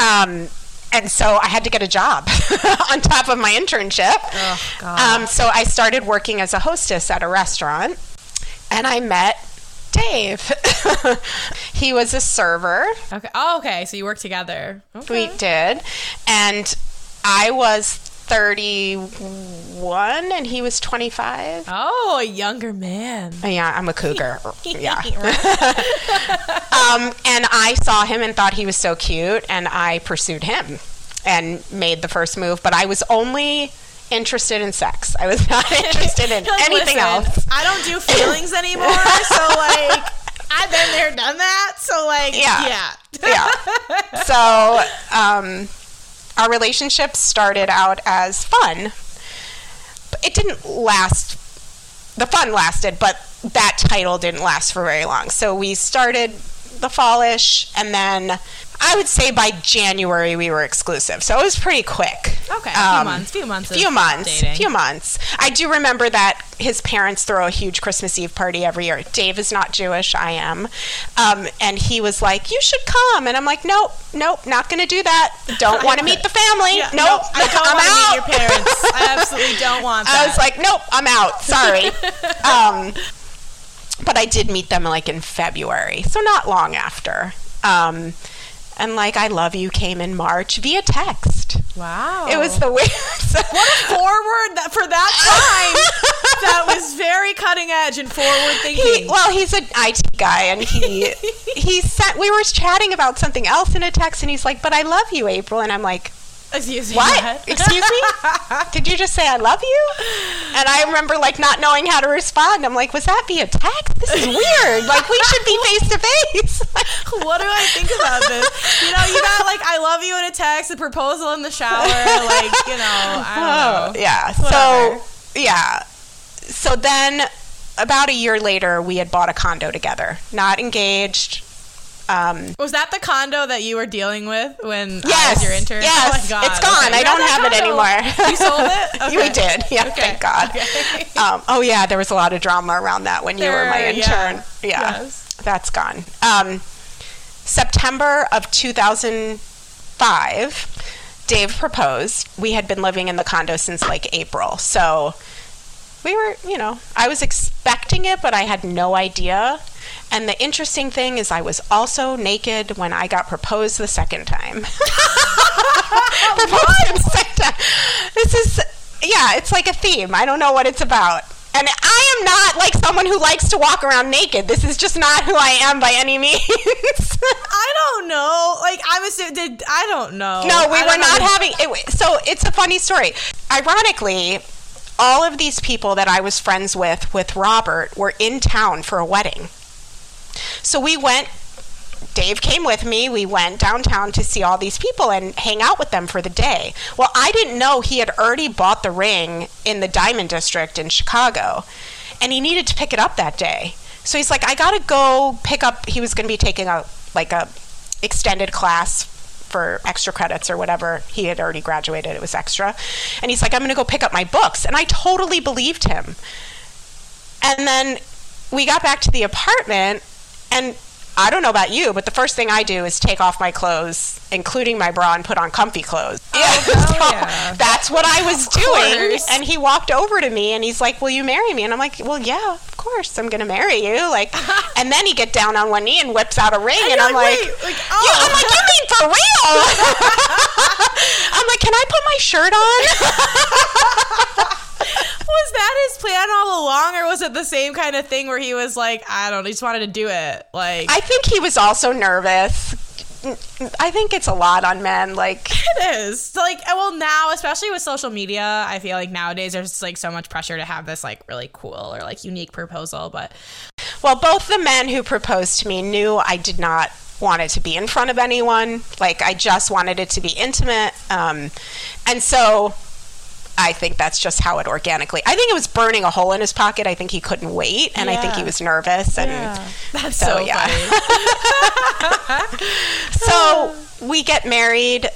Um, and so I had to get a job on top of my internship. Oh God. Um, so I started working as a hostess at a restaurant, and I met Dave. he was a server. okay. Oh, okay. So you worked together. Okay. We did, and I was thirty-one, and he was twenty-five. Oh, a younger man. Yeah, I'm a cougar. yeah. um, and I saw him and thought he was so cute, and I pursued him and made the first move. But I was only interested in sex. I was not interested in Like, anything listen, else. I don't do feelings anymore. so like, I've been there, done that. So like, Yeah. yeah. yeah. So um, our relationship started out as fun. It didn't last. The fun lasted, but that title didn't last for very long. So we started the fallish, and then I would say by January we were exclusive. So it was pretty quick. Okay, a few Um, months, few months, few months, dating. few months. I do remember that his parents throw a huge Christmas Eve party every year. Dave is not Jewish, I am, um, and he was like, "You should come," and I'm like, "Nope, nope, not going to do that. Don't want to meet the family. Yeah, nope, no, I don't I'm want to out." meet your parents. I absolutely don't want that. I was like, "Nope, I'm out. Sorry." um, but I did meet them like in February, so not long after. Um, and like, "I love you" came in March via text. wow. It was the weird. What a forward that for that time. that was very cutting edge and forward He, thinking. well, he's an IT guy, and he he sent. We were chatting about something else in a text, and he's like, "But I love you, April," and I'm like, Excuse me. "What? Excuse me? Did you just say I love you?" And I remember like not knowing how to respond. I'm like, "Was that via text? This is weird. Like we should be face to face." what do I think about this? You know, you got like I love you in a text, a proposal in the shower, like, you know, I don't know. Yeah. Whatever. So yeah. So then, about a year later, we had bought a condo together. Not engaged. Um, Was that the condo that you were dealing with when I Yes, was your intern? yes. Oh my God. It's gone. Okay. I don't have it anymore. You sold it? Okay. we did. Yeah, Okay. thank God. Um, oh yeah, there was a lot of drama around that when you were my intern. yeah. Yeah, Yes. that's gone. Um, September of 2005, Dave proposed. We had been living in the condo since like April, so we were, you know, I was expecting it, but I had no idea. And the interesting thing is, I was also naked when I got proposed the second time. proposed is Yeah, it's like a theme. I don't know what it's about. And I am not like someone who likes to walk around naked. This is just not who I am by any means. I don't know. Like I'm assuming. Did I don't know. no, we I were don't know having it. So it's a funny story. Ironically, all of these people that I was friends with with Robert were in town for a wedding. So we went Dave came with me. We went downtown to see all these people and hang out with them for the day. Well, I didn't know he had already bought the ring in the Diamond District in Chicago, and he needed to pick it up that day. So he's like, I gotta go pick up. He was to be taking a like a extended class for extra credits or whatever. He had already graduated. It was extra, and he's like, I'm to go pick up my books, and I totally believed him. And then we got back to the apartment, and I don't know about you, but the first thing I do is take off my clothes, including my bra, and put on comfy clothes. Oh, hell so yeah. that's what I was doing. And he walked over to me and he's like, Will you marry me? And I'm like, Well, yeah, of course, I'm going to marry you. Like, and then he get down on one knee and whips out a ring, and, you're I'm like, like, "Wait, like, yeah, oh." I'm like, You mean for real? I'm like, Can I put my shirt on? Was that his plan all along, or was it the same kind of thing where he was like, I don't, know, he just wanted to do it? Like I think he was also nervous. I think it's a lot on men. Like, it is. Like, well, now, especially with social media, I feel like nowadays there's like so much pressure to have this like really cool or like unique proposal. But Well, both the men who proposed to me knew I did not want it to be in front of anyone. Like, I just wanted it to be intimate. Um, and so I think that's just how it organically. I think it was burning a hole in his pocket. I think he couldn't wait, and I think he was nervous. And that's So, so, yeah. funny. so we get married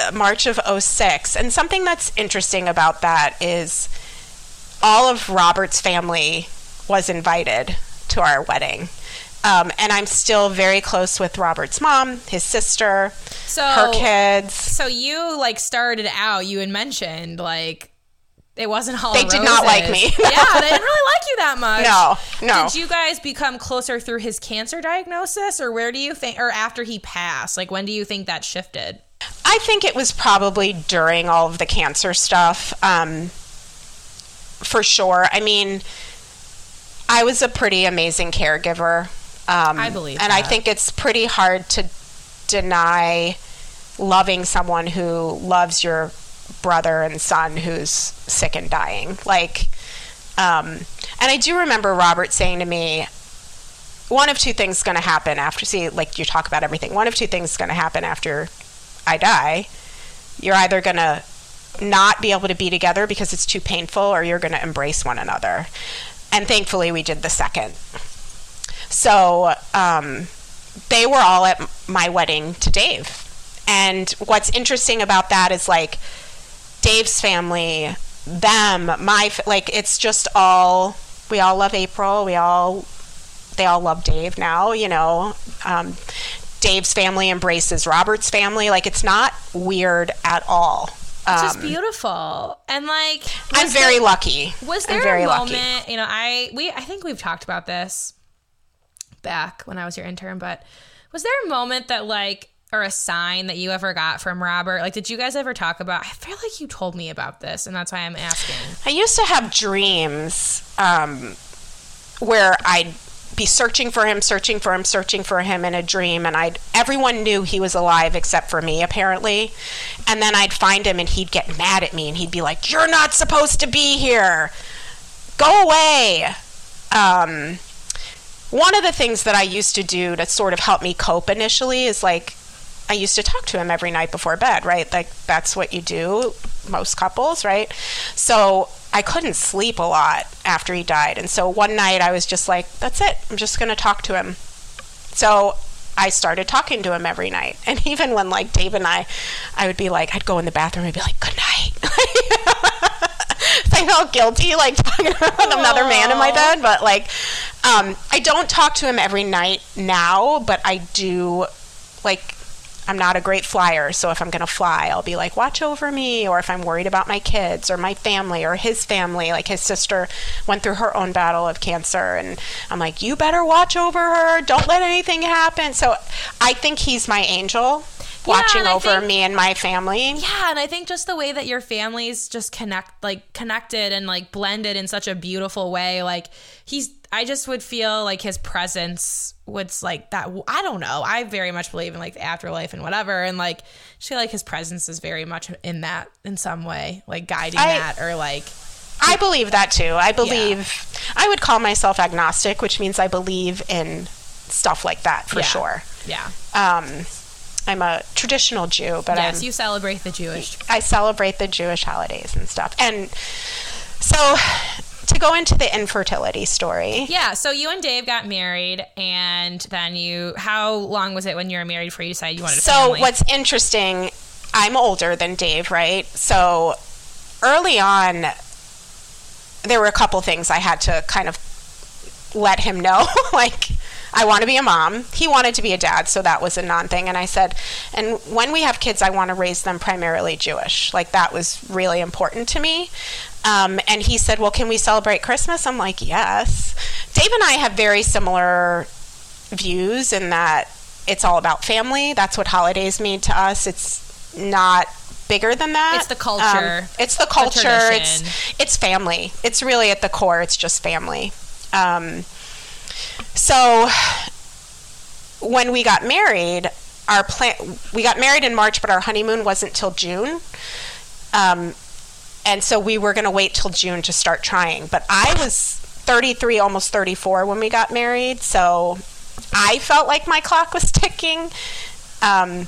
uh, March of 06. And something that's interesting about that is all of Robert's family was invited to our wedding. Um, and I'm still very close with Robert's mom, his sister, So her kids. So you like started out. You had mentioned like it wasn't all. They did not like me. yeah, they didn't really like you that much. No, no. Did you guys become closer through his cancer diagnosis, or where do you think, or after he passed? Like when do you think that shifted? I think it was probably during all of the cancer stuff, um, for sure. I mean, I was a pretty amazing caregiver. Um, I believe and I think it's pretty hard to deny loving someone who loves your brother and son who's sick and dying. Like, um, and I do remember Robert saying to me, one of two things is going to happen after see like you talk about everything. One of two things is going to happen after i die. You're either going to not be able to be together because it's too painful or you're going to embrace one another. And thankfully we did the second so um, they were all at my wedding to dave and what's interesting about that is like dave's family them my like it's just all we all love april we all they all love Dave now, you know. Um, Dave's family embraces Robert's family. Like, it's not weird at all. It's just Um, beautiful, and like I'm very there- lucky. Was I'm there very a lucky. moment? You know, I we I think we've talked about this back when I was your intern, but was there a moment that like or a sign that you ever got from Robert? Like, did you guys ever talk about? I feel like you told me about this, and that's why I'm asking. I used to have dreams um, where I'd be searching for him, searching for him, searching for him in a dream, and I'd everyone knew he was alive except for me apparently. And then I'd find him, and he'd get mad at me, and he'd be like, "You're not supposed to be here. Go away." Um, one of the things that I used to do to sort of help me cope initially is like I used to talk to him every night before bed, right? Like that's what you do, most couples, right? So I couldn't sleep a lot after he died. And so one night I was just like, that's it. I'm just going to talk to him. So I started talking to him every night. And even when like Dave and I, I would be like, I'd go in the bathroom and be like, good night. So I felt guilty like talking about another man in my bed, but like, um, I don't talk to him every night now, but I do like I'm not a great flyer, so if I'm going to fly, I'll be like, watch over me. Or if I'm worried about my kids or my family or his family, like his sister went through her own battle of cancer. And I'm like, you better watch over her. Don't let anything happen. So I think he's my angel. Watching I over think- me and my family. Yeah, and I think just the way that your families just connect, like connected and like blended in such a beautiful way, like he's. I just would feel like his presence would like that. I don't know. I very much believe in like the afterlife and whatever, and like I feel like his presence is very much in that in some way, like guiding I- that or like I believe that too. I believe I would call myself agnostic, which means I believe in stuff like that for Yeah. sure. yeah. Um, I'm a traditional Jew, but Yes, I'm, you celebrate the Jewish. I celebrate the Jewish holidays and stuff. And so to go into the infertility story, Yeah, so you and Dave got married, and then you. How long was it when you were married before you decided you wanted a So family? what's interesting, I'm older than Dave, right? So early on, there were a couple things I had to kind of let him know. like, I want to be a mom. He wanted to be a dad, so that was a non thing. And I said, and when we have kids, I want to raise them primarily Jewish. Like, that was really important to me. Um, and he said, Well, can we celebrate Christmas? I'm like, Yes. Dave and I have very similar views in that it's all about family. That's what holidays mean to us. It's not bigger than that. It's the culture, Um, it's the culture. tradition. it's it's family. It's really at the core. It's just family. Um, so when we got married, our plan we got married in March, but our honeymoon wasn't till June. Um, and so we were going to wait till June to start trying. But I was 33, almost 34 when we got married, so I felt like my clock was ticking. Um,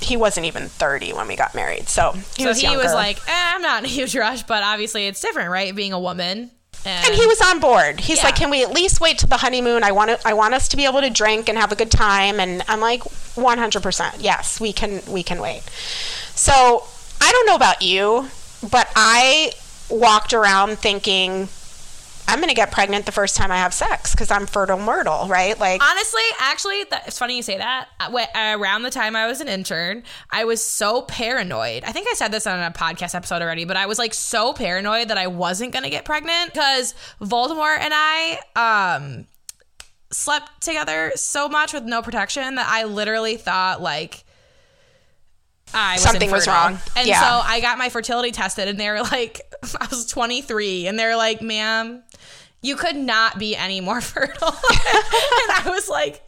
he wasn't even 30 when we got married, so he so was he younger. was like, eh, I'm not in a huge rush, but obviously it's different, right? Being a woman. And, and he was on board. He's Yeah. like, "Can we at least wait till the honeymoon? I want to, I want us to be able to drink and have a good time." And I'm like, "100%. Yes, we can we can wait." So, I don't know about you, but I walked around thinking I'm going to get pregnant the first time I have sex cuz I'm fertile myrtle, right? Like Honestly, actually, that, it's funny you say that. Uh, Around the time I was an intern, I was so paranoid. I think I said this on a podcast episode already, but I was like so paranoid that I wasn't going to get pregnant because Voldemort and I um, slept together so much with no protection that I literally thought like I was Something was wrong. And Yeah. so I got my fertility tested, and they were like, I was 23, and they were like, ma'am, you could not be any more fertile. and I was like,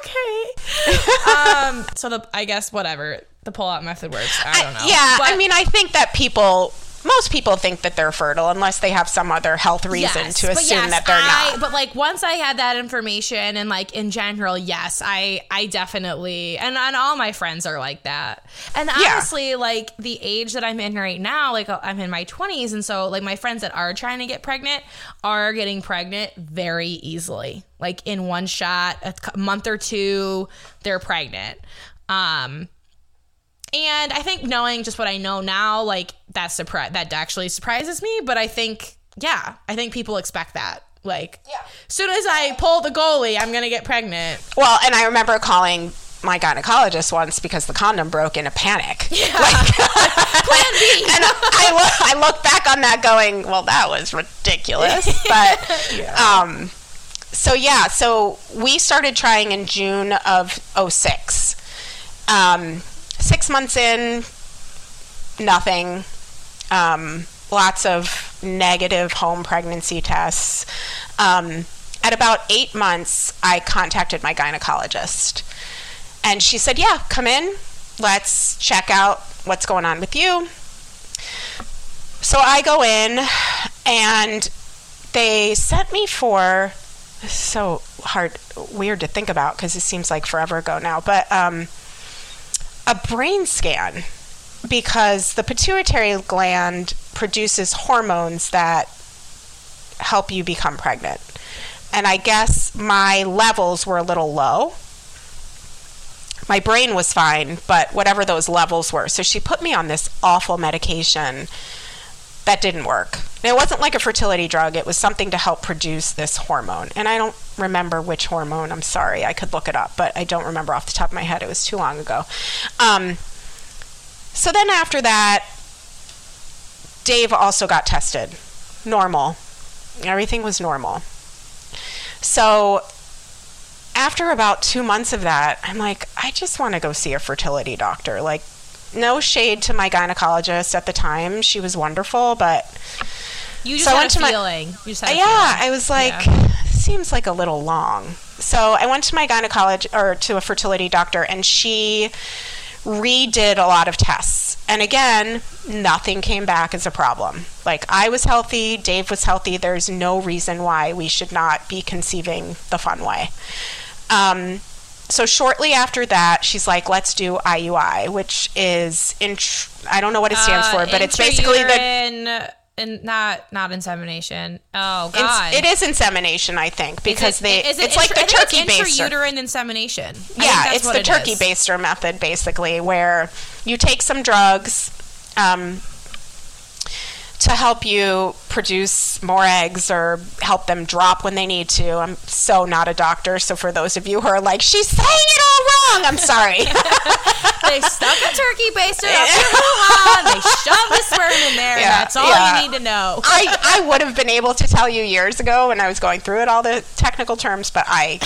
okay. um, so the I guess whatever the pull out method works. I don't know. yeah, But- I mean, I think that people most people think that they're fertile unless they have some other health reason Yes, to assume yes, that they're I, not. But like once I had that information and like in general, yes, I I definitely and, and all my friends are like that. And Yeah. honestly, like the age that I'm in right now, like I'm in my 20s, and so like my friends that are trying to get pregnant are getting pregnant very easily, like in one shot, a month or two, they're pregnant. Um, and I think knowing just what I know now, like that surprise that actually surprises me. But I think, yeah, I think people expect that. Like, Yeah. soon as I pull the goalie, I'm gonna get pregnant. Well, and I remember calling my gynecologist once because the condom broke in a panic. Yeah, Plan B. And I, look, I look back on that going, well, that was ridiculous. But, um, so yeah, so we started trying in June of 06. Um, six months in, nothing. Um, lots of negative home pregnancy tests. Um, at about eight months, I contacted my gynecologist. And she said, Yeah, come in. Let's check out what's going on with you. So I go in, and they sent me for so hard, weird to think about because it seems like forever ago now, but um, a brain scan because the pituitary gland produces hormones that help you become pregnant. And I guess my levels were a little low. My brain was fine, but whatever those levels were. So she put me on this awful medication that didn't work. And it wasn't like a fertility drug, it was something to help produce this hormone. And I don't remember which hormone. I'm sorry. I could look it up, but I don't remember off the top of my head. It was too long ago. Um, so then after that, Dave also got tested. Normal. Everything was normal. So after about two months of that, I'm like, I just want to go see a fertility doctor. Like, no shade to my gynecologist at the time. She was wonderful, but You just So I went a to my- feeling. you just had a yeah, feeling. I was like, Yeah. seems like a little long. So I went to my gynecologist or to a fertility doctor, and she redid a lot of tests. And again, nothing came back as a problem. Like I was healthy, Dave was healthy. There's no reason why we should not be conceiving the fun way. Um, so shortly after that, she's like, "Let's do IUI," which is in I don't know what it stands Uh, for, but it's basically the and not not insemination. Oh God, It's, it is insemination, I think, because Is it- they it it's like intra- the I turkey it's baster. intrauterine insemination. Yeah, it's the it turkey is. baster method, basically, where you take some drugs um, to help you produce more eggs or help them drop when they need to. I'm so not a doctor, so for those of you who are like, she's saying it all wrong, I'm sorry. They stuck a turkey baster up your they shoved the sperm in there, Yeah, that's all yeah. you need to know. I, I would have been able to tell you years ago when I was going through it all the technical terms, but I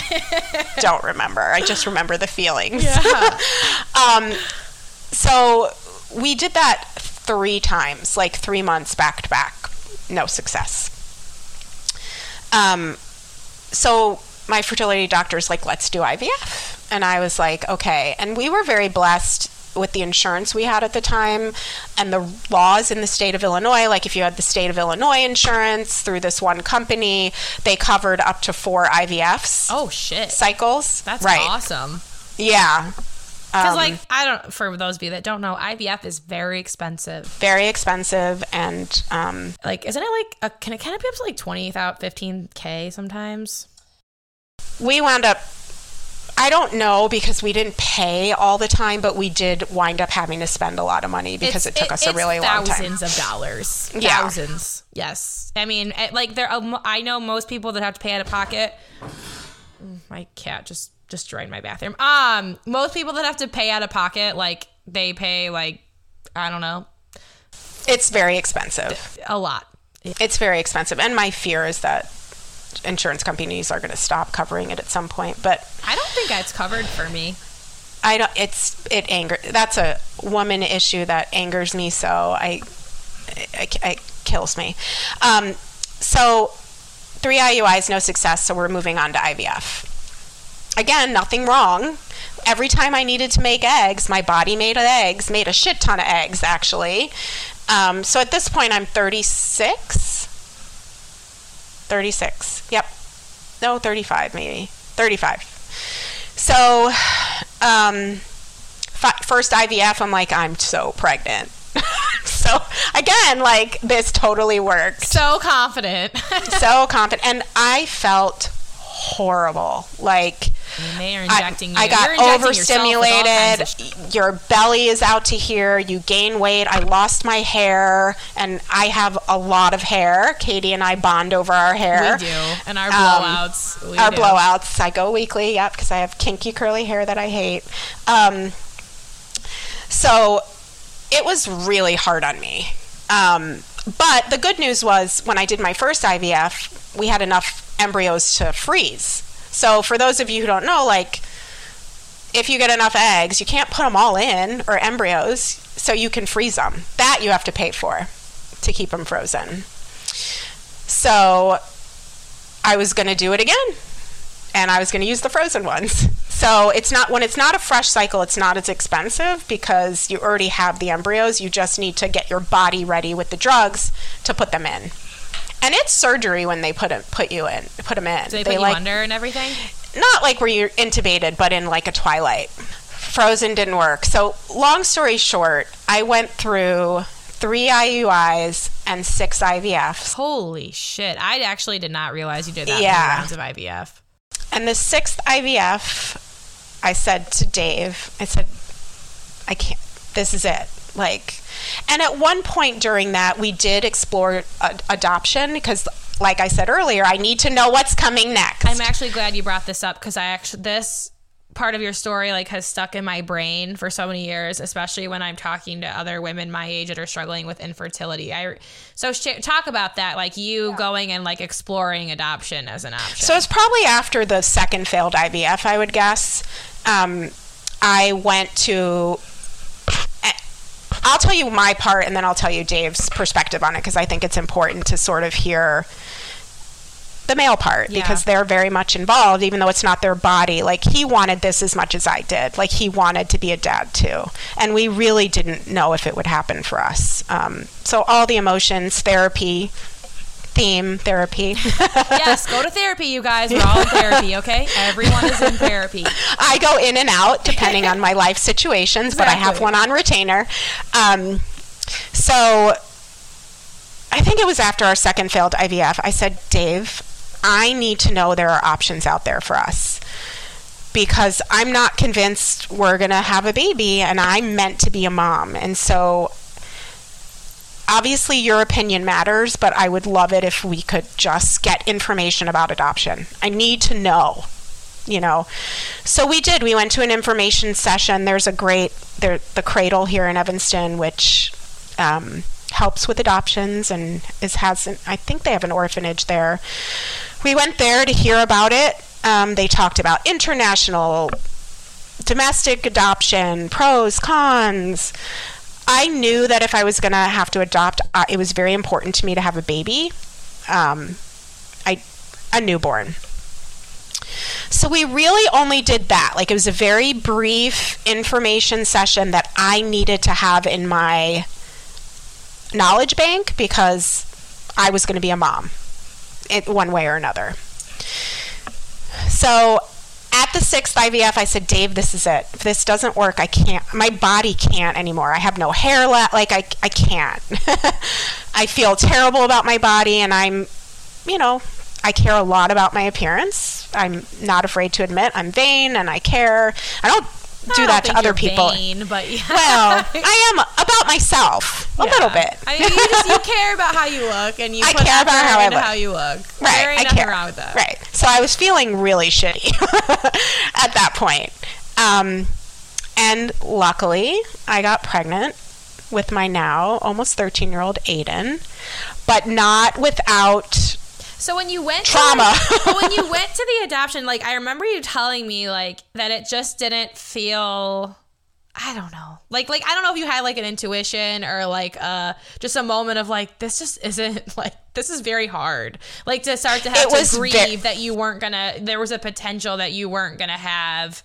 don't remember. I just remember the feelings. Yeah. um, so we did that three times, like three months back to back. No success. Um, so my fertility doctor's like, let's do IVF. And I was like, okay. And we were very blessed with the insurance we had at the time and the laws in the state of Illinois. Like, if you had the state of Illinois insurance through this one company, they covered up to four IVFs Oh shit, cycles. that's right. awesome. Yeah. Because Um, like I don't, for those of you that don't know, IVF is very expensive. very expensive and um, Like, isn't it like a, can it can it be up to like twenty thousand, fifteen k sometimes? we wound up I don't know because we didn't pay all the time, but we did wind up having to spend a lot of money because It's- it took us a really long time. Thousands of dollars. Yeah. Thousands. Yes. I mean, like there. I know most people that have to pay out of pocket. Mm, My cat just destroyed my bathroom. Um, most people that have to pay out of pocket, like they pay like I don't know, It's very expensive. a lot. It's very expensive, and my fear is that insurance companies are going to stop covering it at some point. But I don't think it's covered for me. I don't. It's it anger. That's a woman issue that angers me. So I, it, it kills me. Um, so three IUIs, no success. So we're moving on to IVF. Again, nothing wrong. Every time I needed to make eggs, my body made eggs, made a shit ton of eggs actually. Um, so at this point, I'm 36. 36. Yep. No, 35 maybe. 35. So, um, fi- first IVF, I'm like, I'm so pregnant. so again, like this totally worked. So confident. So confident, and I felt horrible. Like I, you. I got injecting yourself with all kinds overstimulated. Your belly is out to here. You gain weight. I lost my hair, and I have a lot of hair. Katie and I bond over our hair. we do, and our Um, blowouts. we our do. blowouts. I go weekly, yep, because I have kinky curly hair that I hate. Um, so it was really hard on me. Um, but the good news was when I did my first IVF, we had enough embryos to freeze. So for those of you who don't know, like if you get enough eggs, you can't put them all in or embryos, so you can freeze them. That you have to pay for to keep them frozen. So I was going to do it again and I was going to use the frozen ones. So it's not when it's not a fresh cycle, it's not as expensive because you already have the embryos. You just need to get your body ready with the drugs to put them in. And it's surgery when they put put you in, put them in. Do they you like under and everything? not like where you're intubated, but in like a twilight. Frozen didn't work. So, long story short, I went through three IUIs and six IVFs. Holy shit! I actually did not realize you did that Yeah. many rounds of IVF. And the sixth IVF, I said to Dave, I said, I can't, this is it. Like, and at one point during that, we did explore a- adoption because, like I said earlier, I need to know what's coming next. I'm actually glad you brought this up because I actually this part of your story like has stuck in my brain for so many years, especially when I'm talking to other women my age that are struggling with infertility. I so sh- talk about that, like you going and like exploring adoption as an option. So it's probably after the second failed IVF, I would guess. Um, I went to. I'll tell you my part, and then I'll tell you Dave's perspective on it because I think it's important to sort of hear the male part Yeah. because they're very much involved, even though it's not their body. Like he wanted this as much as I did. Like he wanted to be a dad too, and we really didn't know if it would happen for us. Um, so all the emotions, therapy, theme therapy. yes, go to therapy, you guys. We're all in therapy, okay? Everyone is in therapy. I go in and out depending on my life situations, but I have one on retainer. Um, so I think it was after our second failed IVF. I said, Dave, I need to know there are options out there for us because I'm not convinced we're going to have a baby and I'm meant to be a mom. And so obviously your opinion matters, but I would love it if we could just get information about adoption. I need to know you know. So we did. We went to an information session. There's a great there the cradle here in evanston which um, helps with adoptions and is has an, i think they have an orphanage there. We went there to hear about it. Um, they talked about international domestic adoption pros cons i knew that if i was going to have to adopt uh, it was very important to me to have a baby um, I, a newborn so we really only did that. Like it was a very brief information session that I needed to have in my knowledge bank because I was going to be a mom one way or another. So at the sixth IVF, I said, Dave, this is it. If this doesn't work, I can't, my body can't anymore. I have no hair left. Like, I, I can't. I feel terrible about my body, and I'm, you know, I care a lot about my appearance. I'm not afraid to admit I'm vain and I care. I don't do that to other people. vain, but yeah. Well, I am about myself a Yeah. little bit. I mean, you, just, you care about how you look, and you I care about how I look. how you look. Right, There I care. wrong with that. Right. So I was feeling really shitty at that point. Um, and luckily, I got pregnant with my now almost 13 year old Aiden, but not without So when you went Trauma. to, when you went to the adoption, like I remember you telling me like that it just didn't feel. I don't know. Like like I don't know if you had like an intuition or like uh just a moment of like this just isn't like this is very hard. Like to start to have It was to ve- grieve that you weren't gonna there was a potential that you weren't gonna have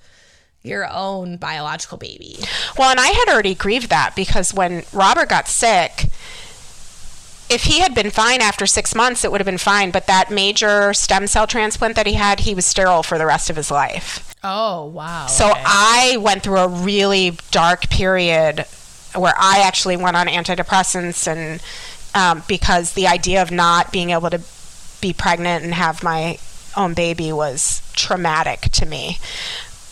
your own biological baby. Well, and I had already grieved that because when Robert got sick, if he had been fine after six months, it would have been fine. But that major stem cell transplant that he had, he was sterile for the rest of his life. Oh wow. So I went through a really dark period where I actually went on antidepressants, and um, because the idea of not being able to be pregnant and have my own baby was traumatic to me.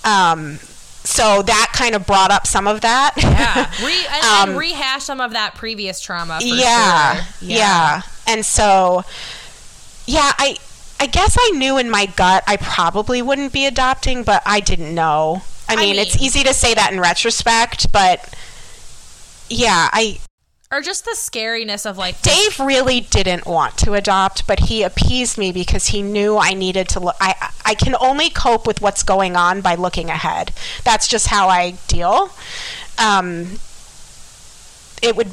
Um, so that kind of brought up some of that. yeah. Re- and, and Um, rehash some of that previous trauma. For yeah, sure. yeah, And so, yeah, I I guess I knew in my gut I probably wouldn't be adopting, but I didn't know. I I mean, it's easy to say that in retrospect, but yeah, I or just the scariness of like Dave really didn't want to adopt, but he appeased me because he knew I needed to look. I I can only cope with what's going on by looking ahead. That's just how I deal. Um, it would.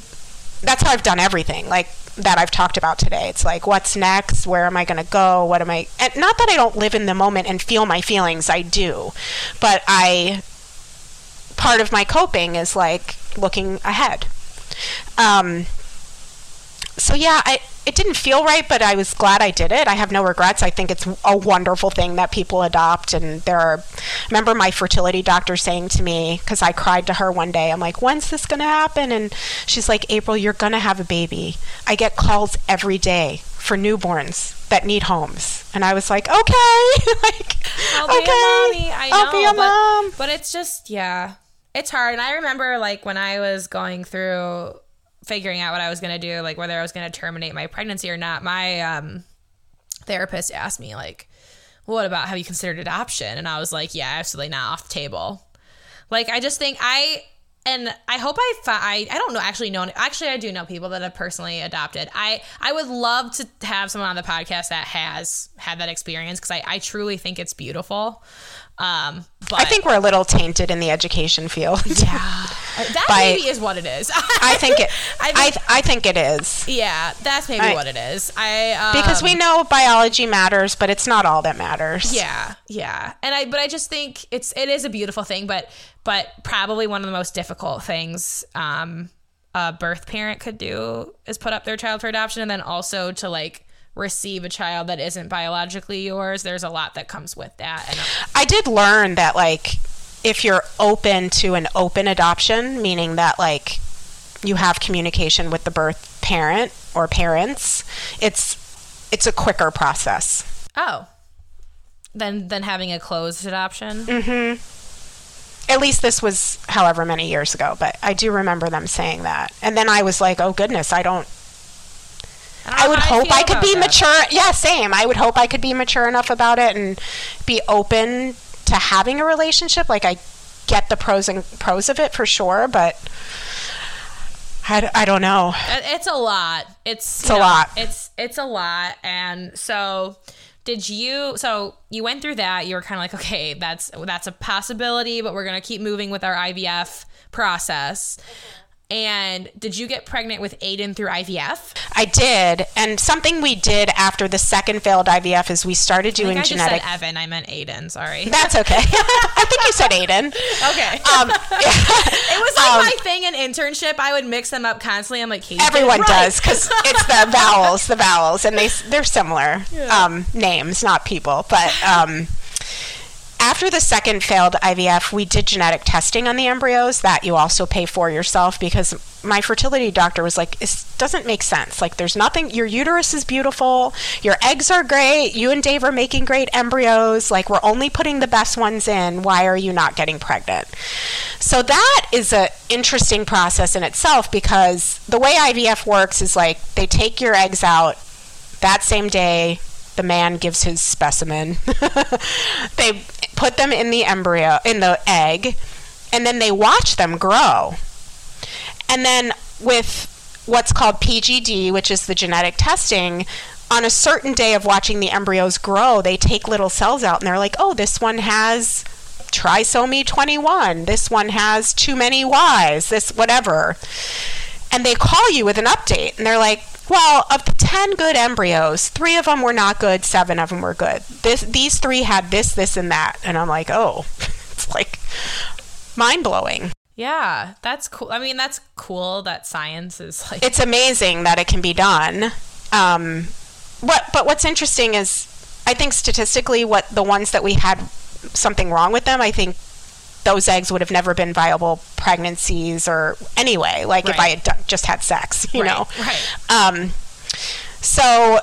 That's how I've done everything. Like that I've talked about today. It's like, what's next? Where am I going to go? What am I? And not that I don't live in the moment and feel my feelings. I do, but I. Part of my coping is like looking ahead. Um, so yeah, I it didn't feel right, but I was glad I did it. I have no regrets. I think it's a wonderful thing that people adopt, and there are. I remember my fertility doctor saying to me because I cried to her one day. I'm like, "When's this gonna happen?" And she's like, "April, you're gonna have a baby. I get calls every day for newborns that need homes." And I was like, "Okay, like, I'll be okay, a mommy. I know, I'll be a but, mom." But it's just yeah, it's hard. And I remember like when I was going through figuring out what I was gonna do, like whether I was gonna terminate my pregnancy or not. My um, therapist asked me like, what about have you considered adoption? And I was like, yeah, absolutely not off the table. Like, I just think I, and I hope I, fi- I, I don't know, actually know, actually, I do know people that have personally adopted. I, I would love to have someone on the podcast that has had that experience because I, I truly think it's beautiful. Um, but I think we're a little tainted in the education field. yeah, that By- maybe is what it is. I think it. I I, think- I, think it is yeah, that's maybe I- what it is. I um, because we know biology matters, but it's not all that matters. Yeah, yeah. And I but I just think it's it is a beautiful thing, but but probably one of the most difficult things um a birth parent could do is put up their child for adoption and then also to like receive a child that isn't biologically yours. There's a lot that comes with that. And um, I did learn that like if you're open to an open adoption, meaning that like you have communication with the birth parent or parents, it's it's a quicker process. oh. Than than having a closed adoption. Mm-hmm. At least this was however many years ago, but I do remember them saying that. And then I was like, "Oh goodness, I don't I would hope feel I could be that. mature. Yeah, same. I would hope I could be mature enough about it and be open to having a relationship. Like I get the pros and pros of it for sure, but I, I don't know. Uh, it's a lot. It's a lot. It's it's a lot. And so did you so you went through that, you were kind of like, okay, that's that's a possibility, but we're going to keep moving with our IVF process. And did you get pregnant with Aiden through IVF? I did, and something we did after the second failed IVF is we started I doing think I genetic. said Evan. I meant Aiden. Sorry. That's okay. I think you said Aiden. Okay. Um, it was like um, my thing in internship. I would mix them up constantly. I'm like, Katie, Everyone right. does because it's the vowels, the vowels, and they they're similar um, names, not people. But um, after the second failed IVF, we did genetic testing on the embryos that you also pay for yourself because my fertility doctor was like, "This doesn't make sense. Like, there's nothing. Your uterus is beautiful. Your eggs are great. You and Dave are making great embryos. Like, we're only putting the best ones in. Why are you not getting pregnant?" So that is an interesting process in itself because the way IVF works is like they take your eggs out that same day the man gives his specimen. They put them in the embryo in the egg and then they watch them grow. And then with what's called PGD which is the genetic testing on a certain day of watching the embryos grow they take little cells out and they're like oh this one has trisomy 21 this one has too many y's. This whatever. And they call you with an update and they're like well of the 10 good embryos three of them were not good seven of them were good this these three had this this and that and i'm like oh it's like mind-blowing Yeah, that's cool. I mean, that's cool that science is like. it's amazing that it can be done um, what but what's interesting is i think statistically what the ones that we had something wrong with them i think those eggs would have never been viable pregnancies or anyway like if i had done, just had sex you Right, know? right. um, so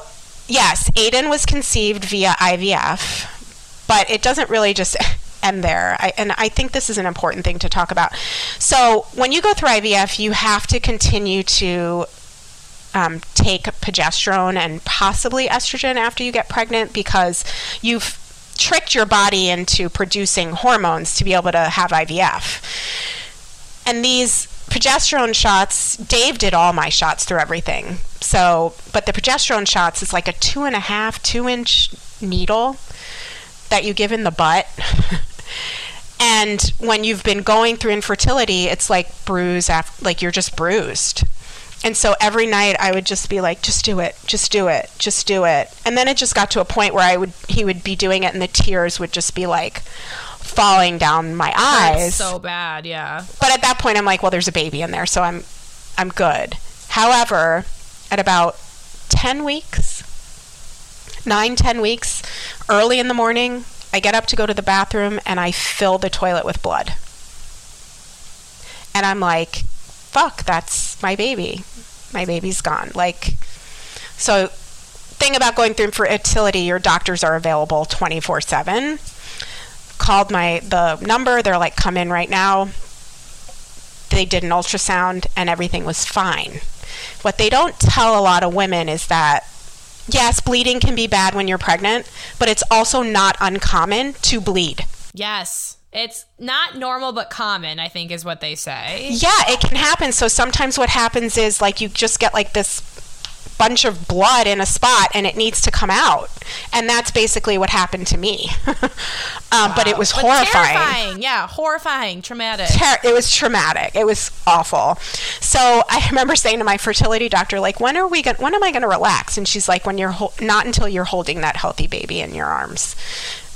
yes aiden was conceived via ivf but it doesn't really just end there. I, and i think this is an important thing to talk about. So when you go through ivf you have to continue to um, take progesterone and possibly estrogen after you get pregnant because you've tricked your body into producing hormones to be able to have IVF. And these progesterone shots, Dave did all my shots through everything. So, but the progesterone shots is like a two and a half, two inch needle that you give in the butt. and when you've been going through infertility, it's like bruise after, like you're just bruised. And so every night I would just be like, just do it, just do it, just do it. And then it just got to a point where I would, he would be doing it and the tears would just be like falling down my eyes. It's so bad, yeah. But at that point, I'm like, well, there's a baby in there, so I'm, I'm good. However, at about 10 weeks, nine, 10 weeks, early in the morning, I get up to go to the bathroom and I fill the toilet with blood. And I'm like, fuck, that's my baby. My baby's gone. Like, so thing about going through fertility, your doctors are available 24 7 called my the number they're like come in right now they did an ultrasound and everything was fine what they don't tell a lot of women is that yes, bleeding can be bad when you're pregnant, but it's also not uncommon to bleed. Yes. It's not normal but common, I think is what they say. Yeah, it can happen. So sometimes what happens is like you just get like this bunch of blood in a spot and it needs to come out. And that's basically what happened to me. um, But it was But horrifying. Terrifying. Yeah, horrifying, traumatic. ter- it was traumatic. It was awful. So I remember saying to my fertility doctor, like, when are we going? When am I going to relax? And she's like, when you're hol- not until you're holding that healthy baby in your arms.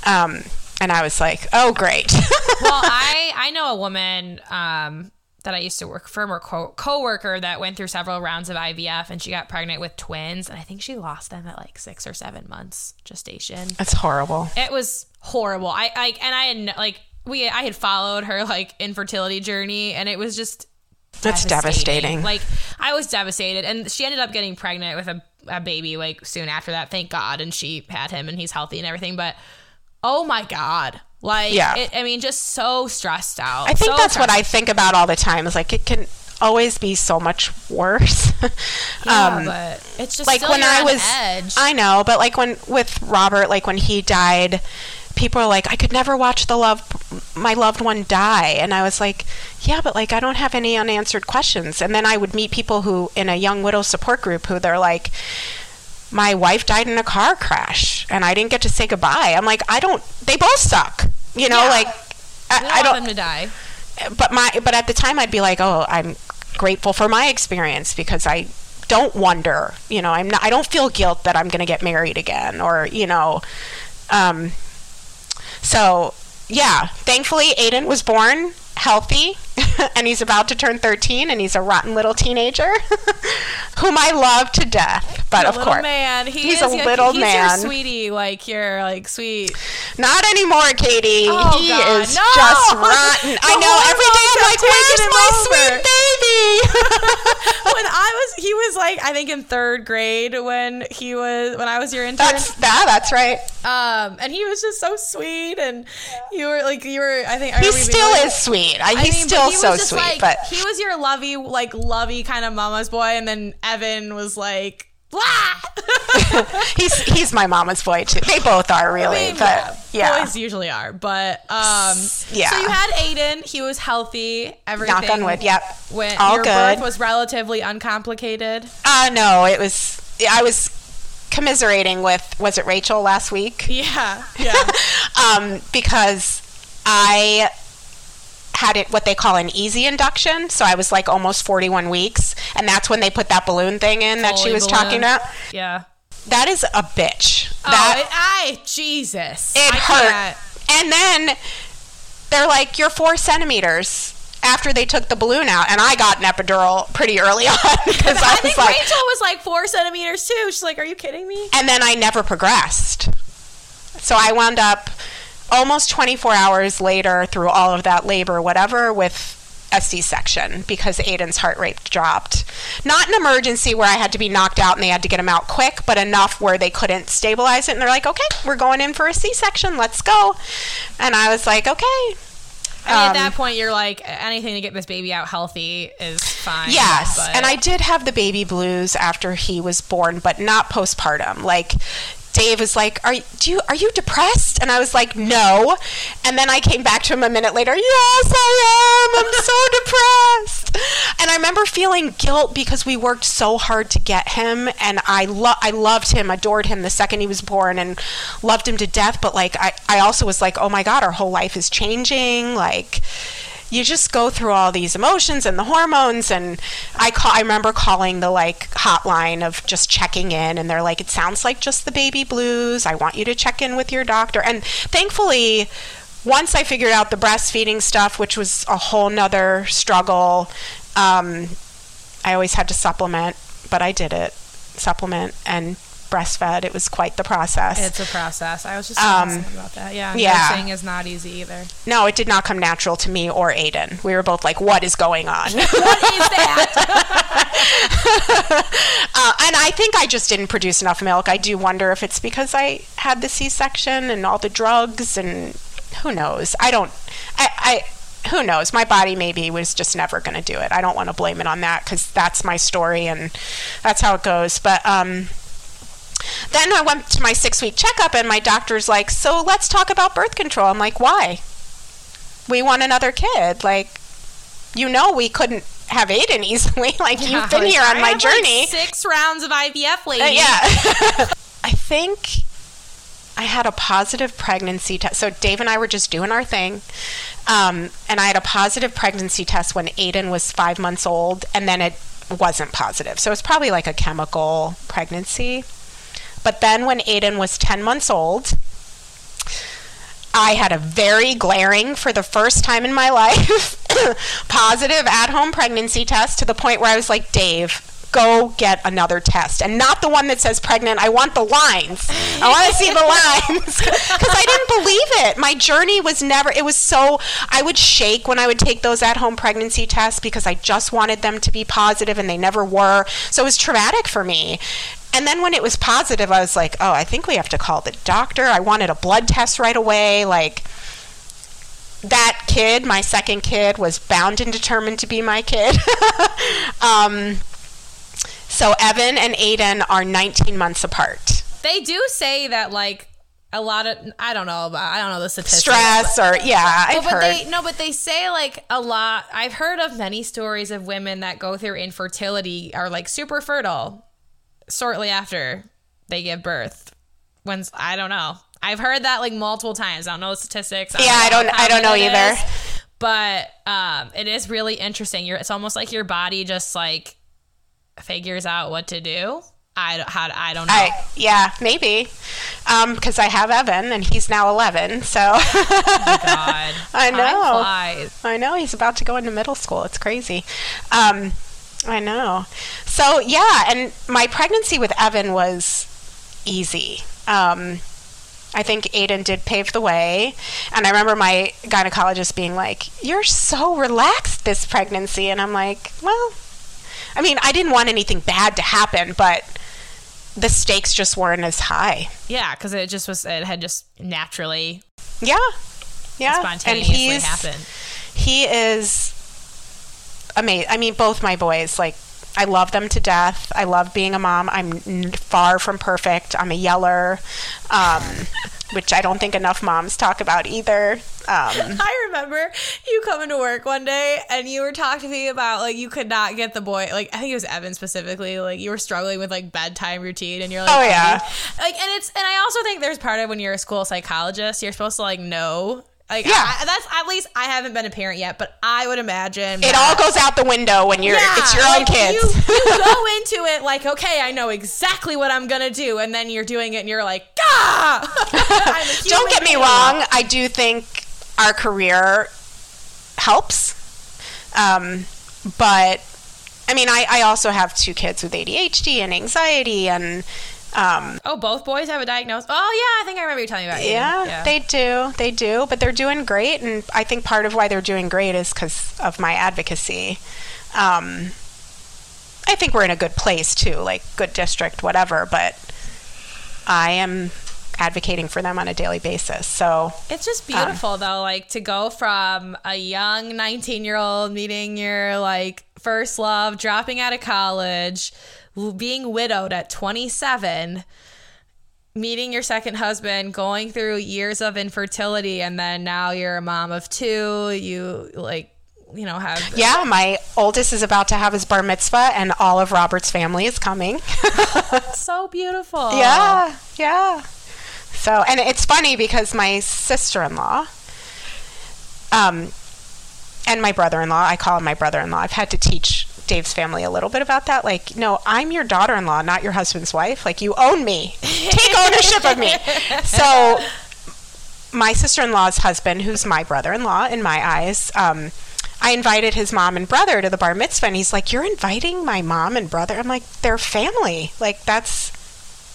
Um, and I was like, oh, great. well, I I know a woman um, that I used to work for, or co- coworker that went through several rounds of IVF, and she got pregnant with twins, and I think she lost them at like six or seven months gestation. That's horrible. It was horrible. I I and I had like we I had followed her like infertility journey, and it was just That's devastating. Like I was devastated, and she ended up getting pregnant with a, a baby like soon after that. Thank God, and she had him, and he's healthy and everything. But oh my God, like Yeah. it, I mean, just so stressed out. I think So that's what I think about all the time. Is like it can always be so much worse. Yeah, um, but it's just like when I was, edge. I know, but like when with Robert, like when he died, people are like, I could never watch the love my loved one die, and I was like, yeah, but like I don't have any unanswered questions. And then I would meet people who in a young widow support group who they're like. My wife died in a car crash, and I didn't get to say goodbye. I'm like, I don't. They both suck, you know. Yeah. Like, we I, don't want them to die. but my but at the time I'd be like, oh, I'm grateful for my experience because I don't wonder, you know, I'm not I don't feel guilt that I'm going to get married again or, you know, um so yeah, thankfully Aiden was born healthy and he's about to turn 13 and he's a rotten little teenager whom I love to death. But A of course, man. He he's is a little he's man. Your sweetie, like you're like sweet. Not anymore, Katie. Oh, he God, is no! just rotten. I know. Every day I'm like, where's my over." sweet baby? when I was, he was like, I think in third grade when he was, when I was your intern. that's that. That's right. um, and he was just so sweet, and you were like, you were, I think, He remember still like- is sweet. I, I he's mean, but still he was so just sweet. like- but he was your lovey, like lovey kind of mama's boy, and then Evan was like, blah. he's he's my mama's boy too. They both are really. I mean, but yeah, boys usually are, but um, Yeah. So you had Aiden. He was healthy. Everything. knock on wood. Yep. When All your good. birth was relatively uncomplicated. Uh no, it was. I was commiserating with was it Rachel last week? Yeah, yeah. um, because I had it what they call an easy induction. So I was like almost 41 weeks, and that's when they put that balloon thing in that she Fully was talking about. yeah. That is a bitch. Oh, that it, I Jesus. it I hurt. can't. And then they're like, "You're four centimeters." After they took the balloon out, and I got an epidural pretty early on because I, I was think like, Rachel was like four centimeters too. She's like, "Are you kidding me?" and then I never progressed. So I wound up almost 24 hours later through all of that labor, whatever, with a C-section because Aiden's heart rate dropped. Not an emergency where I had to be knocked out and they had to get him out quick, but enough where they couldn't stabilize it. And they're like, "Okay, we're going in for a C-section. Let's go." And I was like, "Okay." Mean, at Um, that point, you're like, anything to get this baby out healthy is fine. Yes, but- and I did have the baby blues after he was born, but not postpartum. Like Dave was like, "Are you- do you are you depressed?" And I was like, "No." And then I came back to him a minute later. Yes, I am. I'm so depressed. And I remember feeling guilt because we worked so hard to get him, and I lo- I loved him, adored him the second he was born, and loved him to death. But like, I I also was like, "Oh my God, our whole life is changing." Like you just go through all these emotions and the hormones and I call I remember calling the like hotline of just checking in and they're like it sounds like just the baby blues. I want you to check in with your doctor. And thankfully once I figured out the breastfeeding stuff which was a whole nother struggle um, I always had to supplement but I did it. Supplement and breastfed it was quite the process It's a process. I was just Um, about that. Yeah, yeah. nursing is not easy either. no it did not come natural to me or Aiden we were both like what is going on what is that? Uh, and I think I just didn't produce enough milk. I do wonder if it's because I had the C-section and all the drugs, and who knows? I don't. I. I who knows? My body maybe was just never going to do it. I don't want to blame it on that because that's my story and that's how it goes. But um, then I went to my six week checkup, and my doctor's like, So let's talk about birth control. I'm like, Why? We want another kid. Like, you know, we couldn't have Aiden easily. like, Yeah, you've been here on my have, like, journey. six rounds of IVF, lady. Uh, yeah. I think I had a positive pregnancy test. So Dave and I were just doing our thing. Um, and I had a positive pregnancy test when Aiden was five months old, and then it wasn't positive. So it's probably like a chemical pregnancy. But then when Aiden was 10 months old, I had a very glaring, for the first time in my life, positive at home pregnancy test to the point where I was like, Dave, go get another test. And not the one that says pregnant. I want the lines. I want to see the lines. Because I didn't believe it. My journey was never, it was so, I would shake when I would take those at home pregnancy tests because I just wanted them to be positive and they never were. So it was traumatic for me. And then when it was positive, I was like, oh, I think we have to call the doctor. I wanted a blood test right away. Like, that kid, my second kid, was bound and determined to be my kid. um, so Evan and Aiden are 19 months apart. They do say that like a lot of I don't know I don't know the statistics. Stress or yeah, I've But, but heard. they no, but they say like a lot. I've heard of many stories of women that go through infertility are like super fertile shortly after they give birth. When's I don't know. I've heard that like multiple times. I don't know the statistics. Yeah, I don't- I don't know either. is, But um, it is really interesting. You're, it's almost like your body just like figures out what to do. I don't, how I don't know. I, yeah, maybe. Because I have Evan and he's now 11. So God, I know. I know he's about to go into middle school. It's crazy. Um, I know. So yeah, and my pregnancy with Evan was easy. Um, I think Aiden did pave the way, and I remember my gynecologist being like, "You're so relaxed this pregnancy," and I'm like, "Well, I mean, I didn't want anything bad to happen, but." The stakes just weren't as high. Yeah, because it just was. It had just naturally, Yeah, yeah, spontaneously happened. he is amazing. I mean, both my boys, like, I love them to death. I love being a mom. I'm n- far from perfect. I'm a yeller, um, which I don't think enough moms talk about either. Um, I remember you coming to work one day and you were talking to me about like you could not get the boy like I think it was Evan specifically like you were struggling with like bedtime routine and you're like Oh, yeah. like and it's and I also think there's part of when you're a school psychologist you're supposed to like know like Yeah. I, that's at least I haven't been a parent yet but I would imagine it all goes out the window when you're Yeah, it's your own kids. You, you go into it like, okay, I know exactly what I'm gonna do, and then you're doing it, and you're like, ah! Don't get me wrong. I do think our career helps. Um, but I mean, I, I also have two kids with ADHD and anxiety and um, Oh, both boys have a diagnosis. Oh yeah, I think I remember you telling me about. Yeah, Aiden. they do. They do, but they're doing great, and I think part of why they're doing great is because of my advocacy. Um, I think we're in a good place too, like good district, whatever. But I am advocating for them on a daily basis. So It's just beautiful though, like to go from a young 19 year old meeting your like first love, dropping out of college, being widowed at 27, meeting your second husband, going through years of infertility, and then now you're a mom of two. You like, you know, have yeah, my oldest is about to have his bar mitzvah, and all of Robert's family is coming. so beautiful. Yeah, yeah. So, and it's funny because my sister-in-law, um, and my brother-in-law, I call him my brother-in-law. I've had to teach Dave's family a little bit about that. Like, no, I'm your daughter-in-law, not your husband's wife. Like, you own me. Take ownership of me. So, my sister-in-law's husband, who's my brother-in-law in my eyes, um, I invited his mom and brother to the bar mitzvah, and he's like, "You're inviting my mom and brother?" I'm like, "They're family. Like, that's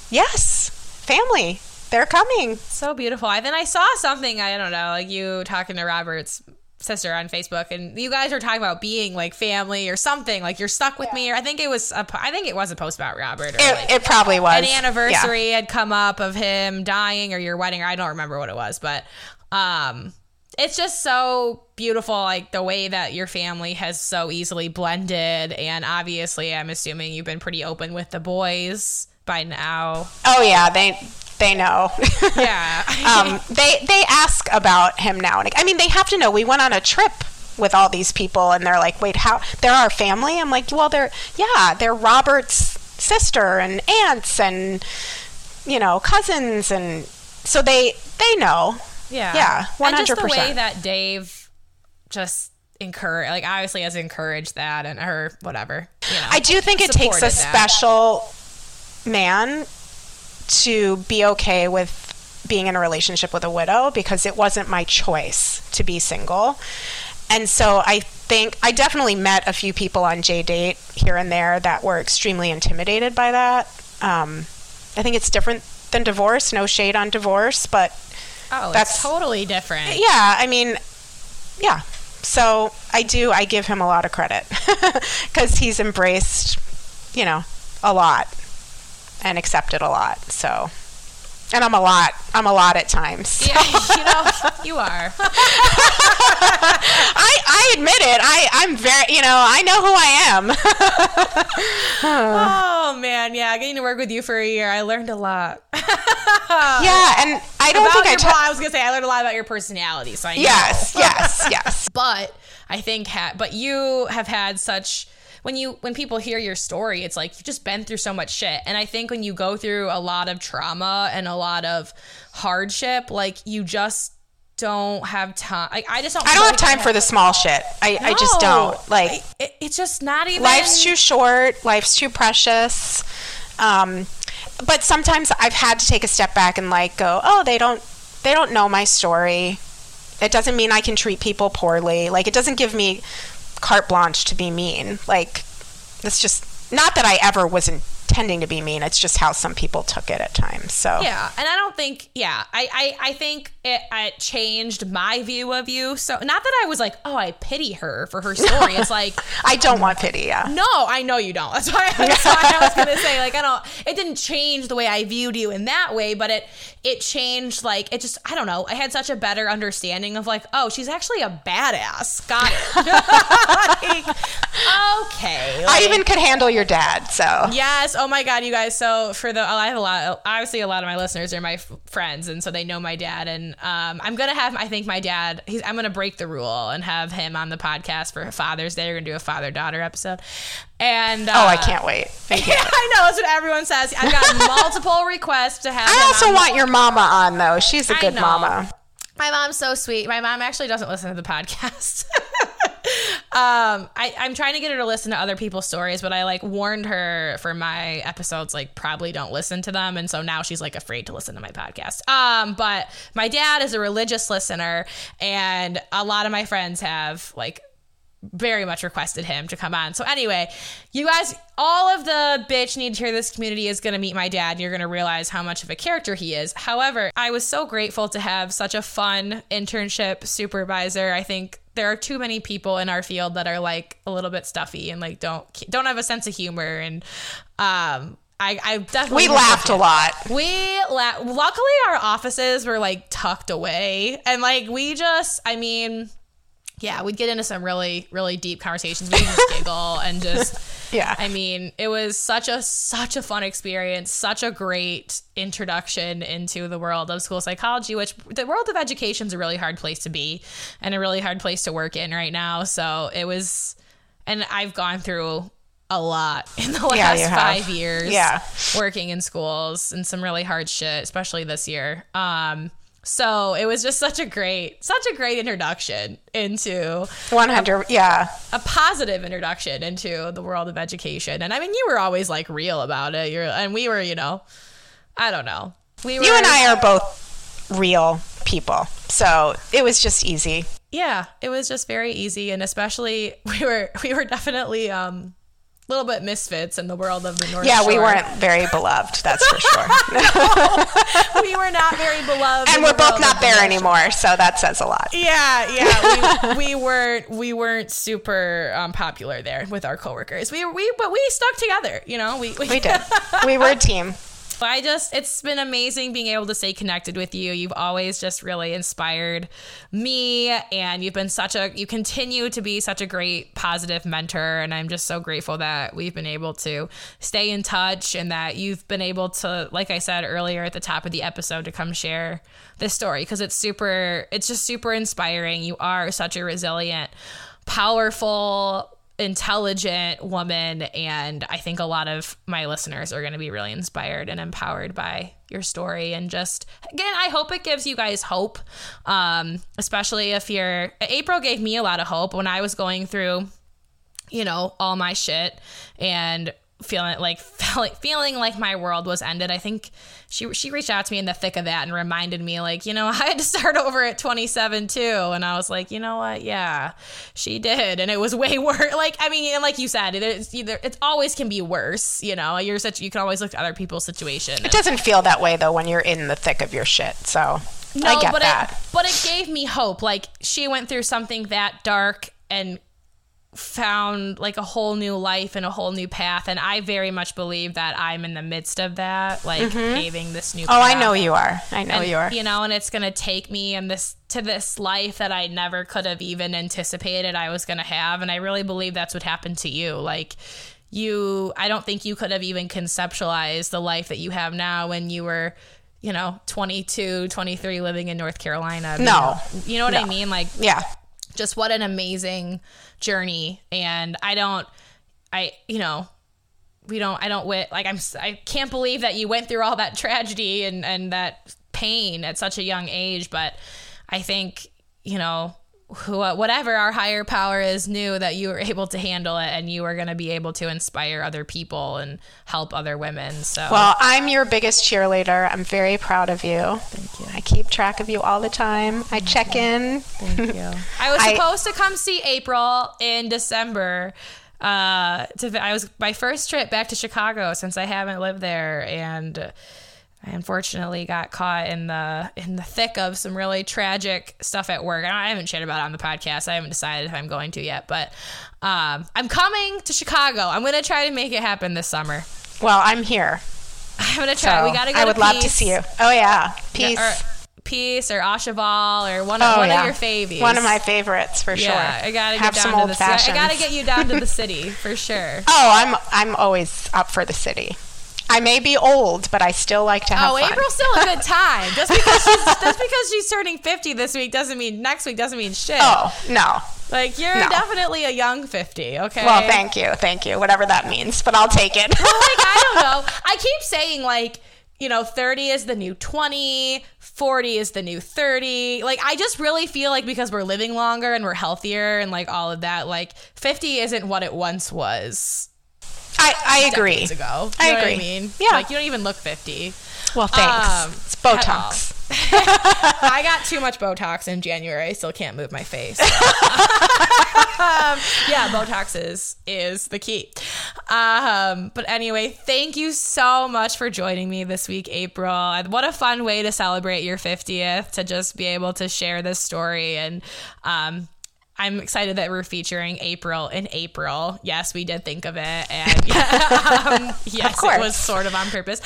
yes, family. They're coming." So beautiful. I then I saw something, I don't know, like you talking to Robert's sister on Facebook and you guys were talking about being like family or something, like you're stuck with me or I think it was a I think it was a post about Robert or It, like it probably was an Yeah. anniversary had come up of him dying or your wedding or I don't remember what it was, but um it's just so beautiful like the way that your family has so easily blended and obviously I'm assuming you've been pretty open with the boys by now. Oh yeah, they they know. Yeah. um, they they ask about him now and I mean they have to know. We went on a trip with all these people, and they're like, "Wait, how? They're our family?" I'm like, "Well, they're yeah, they're Robert's sister and aunts and you know cousins, and so they they know." Yeah. Yeah, And just the way that Dave just encourage like obviously has encouraged that and her whatever. You know. I do think it takes a that. special man to be okay with being in a relationship with a widow because it wasn't my choice to be single. And so I think I definitely met a few people on JDate here and there that were extremely intimidated by that. Um, I think it's different than divorce. No shade on divorce, but Oh, That's- it's totally different. yeah, I mean, yeah. So I do. I give him a lot of credit because he's embraced, you know, a lot and accepted a lot. So, and I'm a lot. I'm a lot at times. Yeah, you know, you are. I, I admit it. I I'm very. You know, I know who I am. Oh man, yeah, getting to work with you for a year, I learned a lot. yeah, and I don't about think I. ta- I was gonna say I learned a lot about your personality. So I know. yes, yes, yes. but I think ha- but you have had such when you when people hear your story it's like you've just been through so much shit. And I think when you go through a lot of trauma and a lot of hardship like you just don't have time. Like I just don't I don't have time for the small shit. I, I just don't. Like. it, it's just not even life's too short. Life's too precious. Um, but sometimes i've had to take a step back and like go oh they don't they don't know my story. It doesn't mean i can treat people poorly. Like it doesn't give me carte blanche to be mean. Like it's just not that i ever was intending to be mean it's just how some people took it at times so Yeah, and I don't think. Yeah, I I, I think it, it changed my view of you. So not that I was like, oh, I pity her for her story. It's like, i don't want pity yeah no, I know you don't. That's why, that's why I was gonna say like I don't. It didn't change the way I viewed you in that way, but it it changed like it just I don't know. I had such a better understanding of like, oh, she's actually a badass. Got it. like, okay. i even could handle your dad so Yes. Oh my God, you guys. So for the, I have a lot. Obviously, a lot of my listeners are my f- friends, and so they know my dad. And um, I'm gonna have, I think, my dad. He's, I'm gonna break the rule and have him on the podcast for Father's Day. We're gonna do a father daughter episode. And uh, oh i can't wait i can't I know that's what everyone says. I've got multiple requests to have. I also want your mama on though. She's a good mama. My mom's so sweet. My mom actually doesn't listen to the podcast. um, I, I'm trying to get her to listen to other people's stories, but I like warned her for my episodes, like probably don't listen to them, and so now she's like afraid to listen to my podcast. Um, but my dad is a religious listener, and a lot of my friends have like very much requested him to come on. So anyway, you guys, all of the bitch need to hear this community is going to meet my dad. And you're going to realize how much of a character he is. However, I was so grateful to have such a fun internship supervisor. I think there are too many people in our field that are like a little bit stuffy and like don't don't have a sense of humor and um I, I definitely We laughed a lot. we la- luckily our offices were like tucked away and like we just I mean yeah we'd get into some really really deep conversations We'd just giggle and just Yeah. I mean it was such a such a fun experience such a great introduction into the world of school psychology which the world of education is a really hard place to be and a really hard place to work in right now so it was and I've gone through a lot in the Yeah, last have. five years Yeah. working in schools and some really hard shit, especially this year. Um, so it was just such a great, such a great introduction into 100. Yeah. a positive introduction into the world of education. And I mean, you were always like real about it. You're, and we were, you know, I don't know. We were, You and I are both real people. So it was just easy. yeah, it was just very easy. And especially we were, we were definitely, um, a little bit misfits in the world of the North Yeah, we weren't very beloved, that's for sure. we were not very beloved. and we're both not of the there anymore, so that says a lot. Yeah, yeah, we, we weren't we weren't super um, popular there with our coworkers. We we but we stuck together, you know. We we, We did. We were a team. I just, it's been amazing being able to stay connected with you. You've always just really inspired me, and you've been such a, you continue to be such a great positive mentor. And I'm just so grateful that we've been able to stay in touch and that you've been able to, like I said earlier at the top of the episode, to come share this story because it's super, it's just super inspiring. You are such a resilient, powerful, intelligent woman and i think a lot of my listeners are going to be really inspired and empowered by your story. And just again i hope it gives you guys hope um, especially if you're april gave me a lot of hope when i was going through you know all my shit. And feeling like feeling feeling like my world was ended. I think she she reached out to me in the thick of that and reminded me like, you know, I had to start over at 27 too. And I was like, you know what? Yeah, she did, and it was way worse. Like, I mean, and like you said, it's either it always can be worse. You know, you're such you can always look at other people's situation. It doesn't feel that way though when you're in the thick of your shit. So no, I get but that. It, but it gave me hope. Like she went through something that dark and found like a whole new life and a whole new path and i very much believe that i'm in the midst of that like paving this new Mm-hmm. oh, I know you are. I know And, you are. you know and it's gonna take me and this to this life that i never could have even anticipated i was gonna have and i really believe that's what happened to you like you i don't think you could have even conceptualized the life that you have now when you were you know 22 23 living in north carolina No. you know, you know what i mean like yeah. Just what an amazing journey. And i don't i you know we don't i don't wit like i'm i can't believe that you went through all that tragedy and and that pain at such a young age. But i think you know whatever our higher power is knew that you were able to handle it and you were going to be able to inspire other people and help other women so Well, I'm your biggest cheerleader. I'm very proud of you. Thank you. I keep track of you all the time. I check in. Thank you. I was I- supposed to come see April in December. Uh, to I was my first trip back to Chicago since I haven't lived there, and I unfortunately got caught in the in the thick of some really tragic stuff at work. I, I haven't shared about it on the podcast. I haven't decided if I'm going to yet, but um, I'm coming to Chicago. I'm gonna try to make it happen this summer. Well, I'm here. I'm gonna So try. we gotta go. I would to love to see you. Oh yeah, peace. Or, Peace or Ashaval or one, of oh one yeah, of your favies. One of my favorites for sure. Yeah, I gotta have get down to the city. I gotta get you down to the city for sure. Oh, I'm I'm always up for the city. I may be old, but I still like to have Oh, fun. April's still a good time. Just because she's just because she's turning fifty this week doesn't mean next week doesn't mean shit. Oh no. Like you're No. definitely a young fifty. Okay. Well, thank you, thank you, whatever that means, but I'll take it. like I don't know. I keep saying like you know 30 is the new 20 40 is the new 30 like i just really feel like because we're living longer and we're healthier and like all of that like 50 isn't what it once was I, I agree. ago I You know what agree. i mean Yeah. like you don't even look 50 Well, thanks. Um, it's Botox. I got too much Botox in January. I still can't move my face. um, yeah, Botox is is the key. Um, but anyway, thank you so much for joining me this week, April. What a fun way to celebrate your 50th to just be able to share this story and um, I'm excited that we're featuring April in April. Yes, we did think of it, and um, yes, it was sort of on purpose.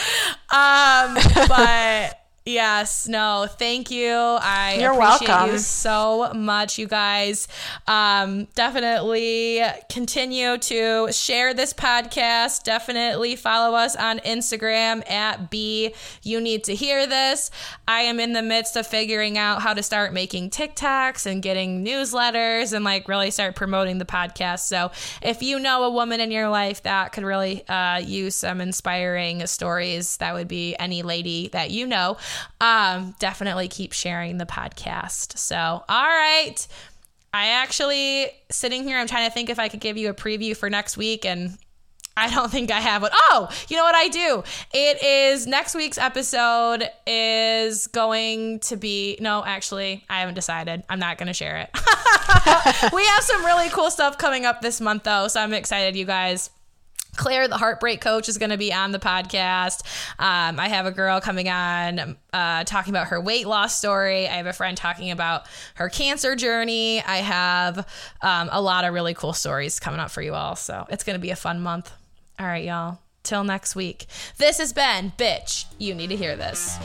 Um, but yes, no, thank you. I You're appreciate welcome. you so much, you guys. Um, definitely continue to share this podcast. Definitely follow us on Instagram at B. You need to hear this. I am in the midst of figuring out how to start making TikToks and getting newsletters and like really start promoting the podcast. So if you know a woman in your life that could really uh, use some inspiring stories, that would be any lady that you know. Um, definitely keep sharing the podcast. So, all right. I actually sitting here, I'm trying to think if I could give you a preview for next week and I don't think I have one. Oh, you know what I do? It is next week's episode is going to be no, actually, I haven't decided. I'm not going to share it. we have some really cool stuff coming up this month though, so I'm excited you guys. Claire, the heartbreak coach, is going to be on the podcast. Um, I have a girl coming on uh, talking about her weight loss story. I have a friend talking about her cancer journey. I have um, a lot of really cool stories coming up for you all. So it's going to be a fun month. All right, y'all. till next week. This has been Bitch, You Need to Hear This.